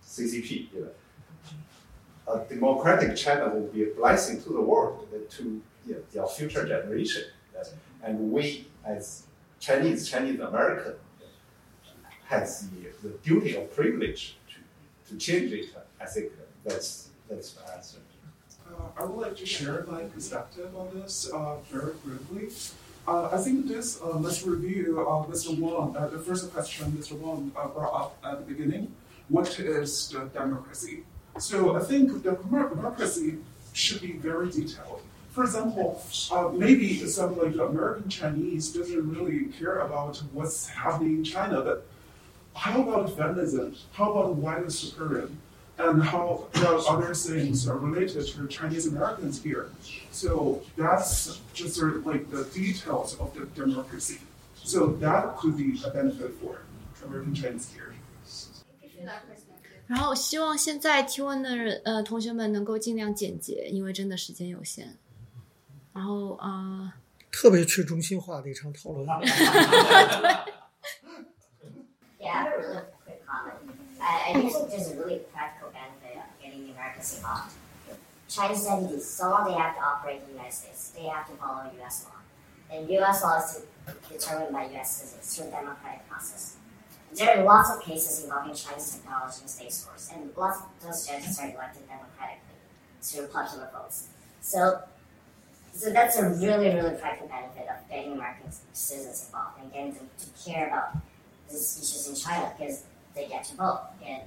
G: CCP. You know. A democratic China will be a blessing to the world, uh, to you know, their future generation. Uh, And we, as Chinese, Chinese American, has the, the duty or privilege to, to change it. I think that's, that's my answer.
K: Uh, I would like to share my perspective on this uh, very briefly. Uh, I think this, uh, let's review uh, Mr. Wong, uh, the first question Mr. Wong uh, brought up at the beginning. What is the democracy? So I think the democracy should be very detailed. For example, uh, maybe some like American Chinese doesn't really care about what's happening in China, but how about feminism? How about white supremacy? And how other things are related to Chinese Americans here? So that's just sort of like the details of the democracy. So that could be a benefit for American Chinese here.
B: 然后希望现在提问的人呃同学们能够尽量简洁，因为真的时间有限。然后啊、呃
C: 特别去中心化的一场讨论。
F: Yeah, I have a really quick comment. I, I think there's a really practical benefit of getting the Americans involved. Chinese entities, so long they have to operate in the United States, they have to follow U.S. law. And U.S. law is determined by U.S. citizens through a democratic process. There are lots of cases involving Chinese technology and state stores, and lots of those judges are elected democratically through popular votes. So, so that's a really, really practical benefit of getting American citizens involved and getting them to care about these issues in China because they get to vote. And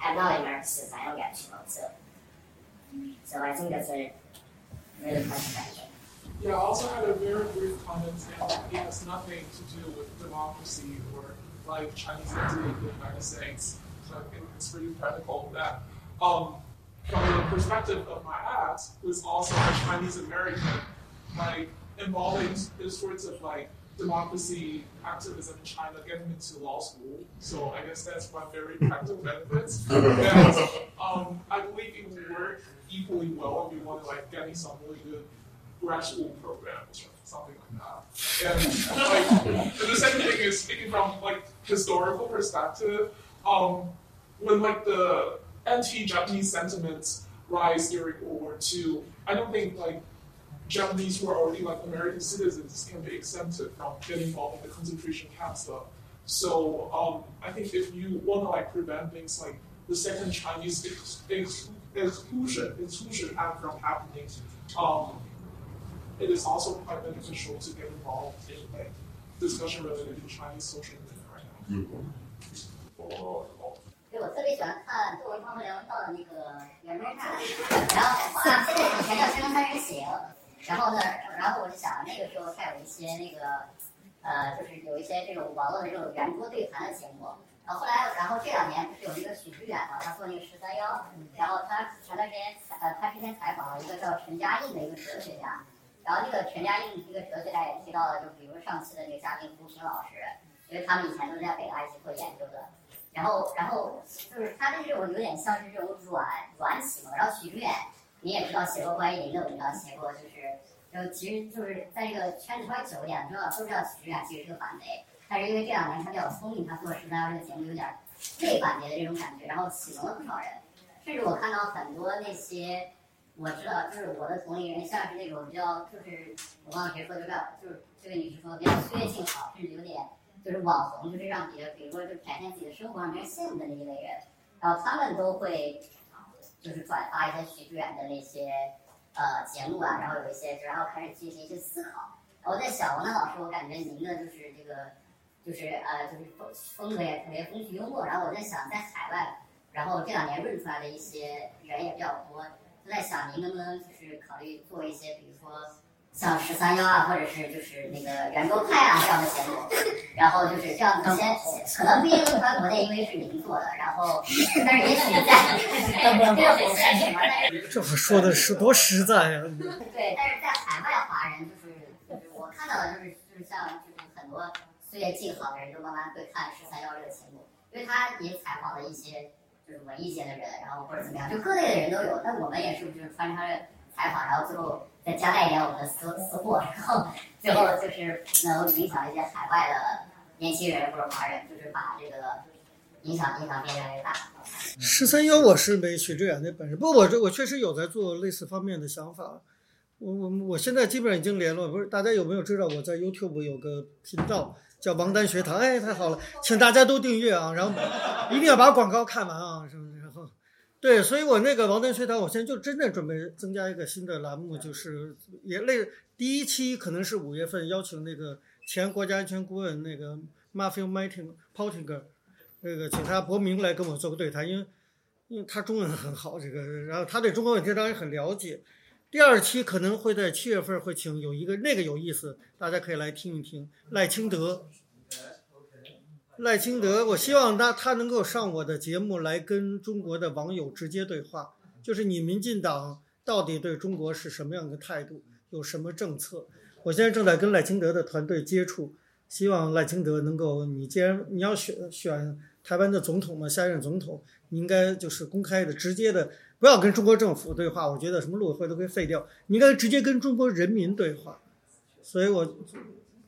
F: I'm not an American citizen, I don't get to vote. So, so I think that's a really practical benefit.
K: Yeah, I also had a very brief comment saying it has nothing to do with democracy or like Chinese entity in the United States. So I think it's pretty practical that um, from the perspective of my aunt, who's also a Chinese American, like involving these sorts of like democracy activism in China getting into law school. So I guess that's one very practical benefit. And um, I believe it will work equally well if you want to like getting some really good grad school programs or something like that. And like and the second thing is speaking from like historical perspective, um, when like the anti-Japanese sentiments rise during World War II, I don't think like Japanese who are already like American citizens can be exempted from getting involved in the concentration camps though. So um, I think if you want to like prevent things like the second Chinese ex- ex- exclusion exclusion act from happening, um, it is also quite beneficial to get involved in like discussion related to Chinese social movement right now.
F: 就我特别喜欢看窦文涛和梁文道的那个圆桌看，然后像现在以前叫《天三人行》，然后呢，然后我就想那个时候还有一些那个呃，就是有一些这种网络的这种圆桌对谈的节目。 然后后来，然后这两年不是有那个许知远嘛，他做那个十三幺，然后他前段时间呃，他之前采访了一个叫陈嘉映的一个哲学家，然后那个陈嘉映这个哲学家也提到了，就比如上次的那个嘉宾胡平老师，因为他们以前都是在北大一起做研究的。然后，然后就是他的这种有点像是这种软软启蒙。然后许知远，你也知道写过关于您的文章，写过就是，就其实就是在这个圈子稍微久一点，知道都知道许知远其实是个反贼。但是因为这两年他比较聪明，他做十三幺这个节目有点类反节的这种感觉，然后启蒙了不少人。甚至我看到很多那些我知道，就是我的同龄人，像是那种比较就是我忘了谁说的，就是就是这个女士说比较缺性好，甚至有点就是网红，就是让别人比如说就展现自己的生活让别人羡慕的那一类人，然后他们都会就是转发一些徐志远的那些呃节目啊，然后有一些然后开始进行一些思考。我在想，王楠老师，我感觉您的就是这个，就是呃，就是风风格也特别风趣幽默。然后我在想，在海外，然后这两年润出来的一些人也比较多，就在想您能不能就是考虑做一些，比如说像十三幺啊，或者是就是那个圆桌派啊这样的节目。然后就是这样子先，可能不一定能传国内，因为是您做的。然后，但是也许在这个火线什么
C: 说的是多实在呀！
F: 对，但是在海外华人就是。我看到的就是，就是像就是很多岁月静好的人，就慢慢会看十三幺这个节目，因为他也采访了一些就是文艺界的人，然后或者怎么样，就各类的人都有。那我们也是就是穿插着采访，然后最后再夹带一点我们的私私货，然后 最后就是能影响一些海外的年轻人或者华人，就是把这个影响影响变越来越大。
C: 十三幺我是没许志远的本事，不过我这我确实有在做类似方面的想法。我我我现在基本上已经联络，不是大家有没有知道我在 YouTube 有个频道叫王丹学堂？哎，太好了，请大家都订阅啊，然后一定要把广告看完啊，是不是？然后，对，所以我那个王丹学堂，我现在就真正准备增加一个新的栏目，就是也类第一期可能是五月份邀请那个前国家安全顾问那个 Matthew Martin Pottinger，那个请他博明来跟我做个对谈，因为因为他中文很好，这个然后他对中国问题当然很了解。第二期可能会在七月份会请有一个那个有意思，大家可以来听一听赖清德。赖清德，我希望他他能够上我的节目来跟中国的网友直接对话，就是你民进党到底对中国是什么样的态度，有什么政策？我现在正在跟赖清德的团队接触，希望赖清德能够，你既然你要选选台湾的总统嘛，下一任总统，你应该就是公开的、直接的。不要跟中国政府对话，我觉得什么陆委会都可以废掉。你应该直接跟中国人民对话。所以我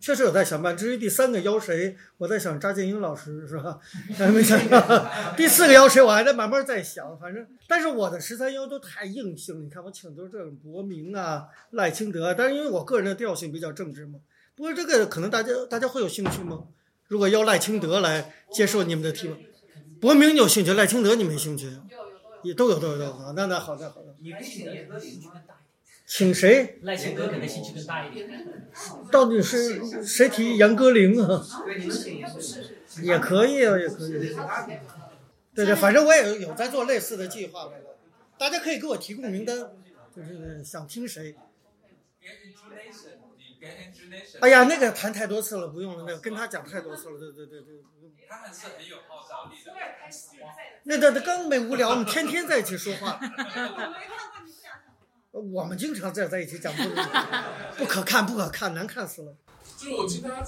C: 确实有在想办。至于第三个邀谁，我在想扎建英老师是吧？还没想到。第四个邀谁，我还在慢慢在想。反正，但是我的十三邀都太硬性。你看我请都是这种伯明啊、赖清德，但是因为我个人的调性比较正直嘛。不过这个可能大家大家会有兴趣吗？如果邀赖清德来接受你们的提问，伯明有兴趣，赖清德你没兴趣？也都有都有都有啊，那那好的好的。
N: 请
C: 谁？
N: 赖可能兴趣更大一点。
C: 到底是谁提杨歌苓
N: 啊？
C: 也可以啊，也可以。对对，反正我也有在做类似的计划大家可以给我提供名单，就是想听谁。哎呀，那个谈太多次了，不用了。那个跟他讲太多次了，对对对对。
O: 他们是很有号召力的。
C: 那那那更没无聊，我们天天在一起说话。我们经常在在一起讲不可看，不可看，难看死了。
K: 就我听大家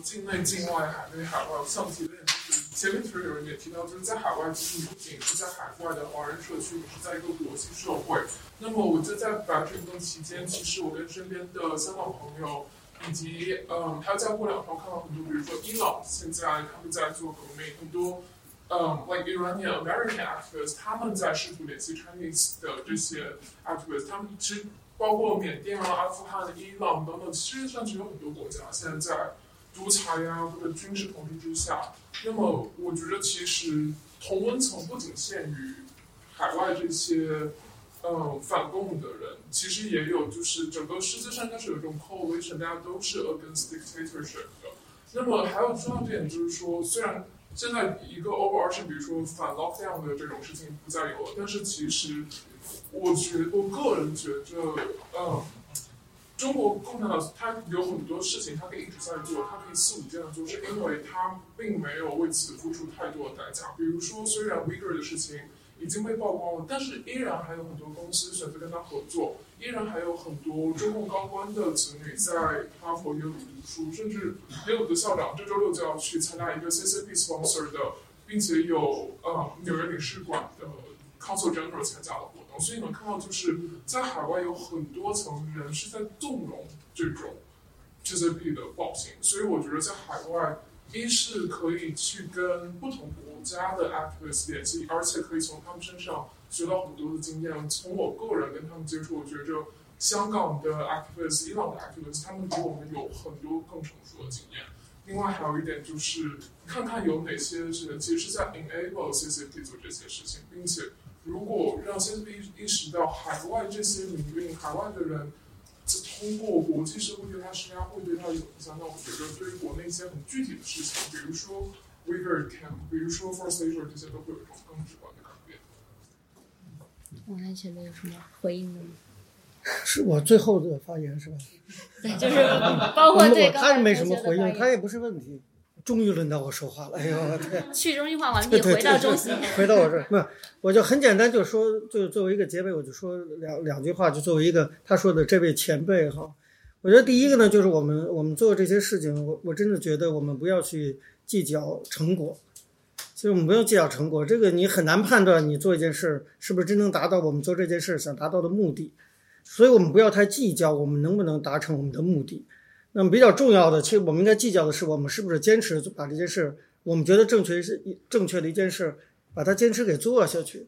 K: 境内、境外、海内、海外，像提炼，就是前面其实有人也提到，就是在海外，其实你不仅是在海外的华人社区，你是在一个国际社会。那么我就在白运动期间，其实我跟身边的香港朋友。以及，嗯，还有在过两天看到很多，比如说伊朗现在他们在做革命，很多，嗯，like Iranian American activists，他们在试图联系 Chinese 的这些 activists，他们其实包括缅甸啊、阿富汗、伊朗等等，世界上其实有很多国家现在在独裁呀或者军事统治之下。那么，我觉得其实同温层不仅限于海外这些。嗯，反共的人其实也有，就是整个世界上开始有一种 coalition，大家都是 against dictatorship 的。那么还有重要点就是说，虽然现在一个 over arche 比如说反 lockdown 的这种事情不再有了，但是其实我觉我个人觉着，嗯，中国共产党他有很多事情他可以一直在做，他可以肆无忌惮做，是因为他并没有为此付出太多的代价。比如说，虽然 Uyghur 的事情。已经被曝光了，但是依然还有很多公司选择跟他合作，依然还有很多中共高官的子女在哈佛、耶鲁读书，甚至耶鲁的校长这周六就要去参加一个 CCP sponsor 的，并且有呃纽约领事馆的 Consul General 参加了所以能看到，就是在海外有很多层人是在纵容这种 GCP 的暴行，所以我觉得在海外，一是可以去跟不同国家的 activists 联系，而且可以从他们身上学到很多的经验。从我个人跟他们接触，我觉着香港的 activists、伊朗的 activists，他们比我们有很多更成熟的经验。另外还有一点就是，看看有哪些是其实是在 enable CCP 做这些事情，并且如果让 CCP 意识到海外这些民运、海外的人。通过国际社会对他施压会对他有影响，那我觉得对于国内一些很具体的事情，比如说 Uyghur Camp，比如说 Forced Labor 这些，都会有一种更直观的改变。
B: 王安前面有什么回应的吗？
C: 是我最后的发言是吧？
B: 对，就是包括对
C: 他也没什么回应，他也不是问题。终于轮到我说话了，哎呦 我天！
B: 去中心化完毕，回到中心。
C: 回到我这儿，不，我就很简单，就说，就作为一个结尾，我就说两两句话，就作为一个他说的这位前辈哈，我觉得第一个呢，就是我们我们做这些事情，我我真的觉得我们不要去计较成果，其实我们不用计较成果，这个你很难判断你做一件事是不是真能达到我们做这件事想达到的目的，所以我们不要太计较我们能不能达成我们的目的。那么比较重要的，其实我们应该计较的是，我们是不是坚持把这件事，我们觉得正确是正确的一件事，把它坚持给做下去。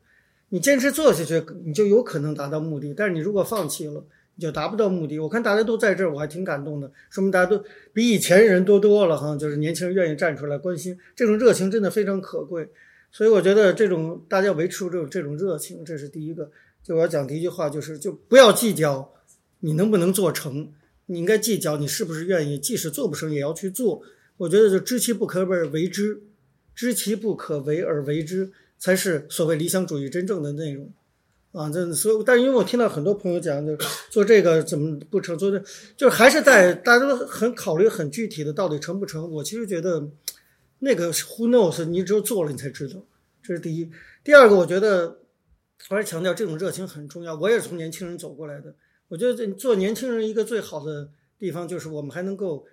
C: 你坚持做下去，你就有可能达到目的。但是你如果放弃了，你就达不到目的。我看大家都在这儿，我还挺感动的，说明大家都比以前人多多了哈。就是年轻人愿意站出来关心，这种热情真的非常可贵。所以我觉得这种大家维持住这种这种热情，这是第一个。就我要讲第一句话，就是就不要计较你能不能做成。你应该计较你是不是愿意，即使做不成也要去做。我觉得就知其不可而为之，知其不可为而为之，才是所谓理想主义真正的内容。啊，这所以，但因为我听到很多朋友讲，就做这个怎么不成，做这就还是在大家都很考虑很具体的到底成不成。我其实觉得那个 who knows，你只有做了你才知道，这是第一。第二个，我觉得还是强调这种热情很重要。我也是从年轻人走过来的。我觉得做年轻人一个最好的地方就是我们还能够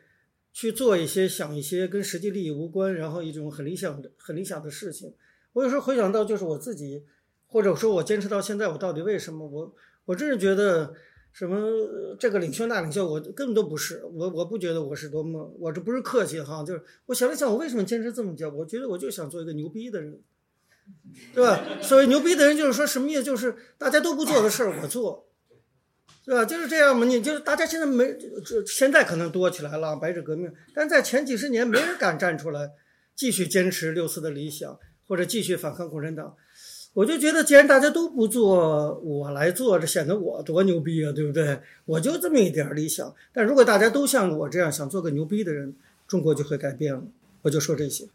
C: 去做一些想一些跟实际利益无关，然后一种很理想的、很理想的事情。我有时候回想到，就是我自己，或者说我坚持到现在，我到底为什么？我我真是觉得什么这个领袖那领袖，我根本都不是。我我不觉得我是多么，我这不是客气哈，就是我想了想，我为什么坚持这么久？我觉得我就想做一个牛逼的人，对吧？所谓牛逼的人，就是说什么意思？就是大家都不做的事儿，我做。对吧？就是这样嘛。你就是大家现在没，这现在可能多起来了，白纸革命。但在前几十年，没人敢站出来继续坚持六四的理想，或者继续反抗共产党。我就觉得，既然大家都不做，我来做，这显得我多牛逼啊，对不对？我就这么一点理想。但如果大家都像我这样想做个牛逼的人，中国就会改变了。我就说这些。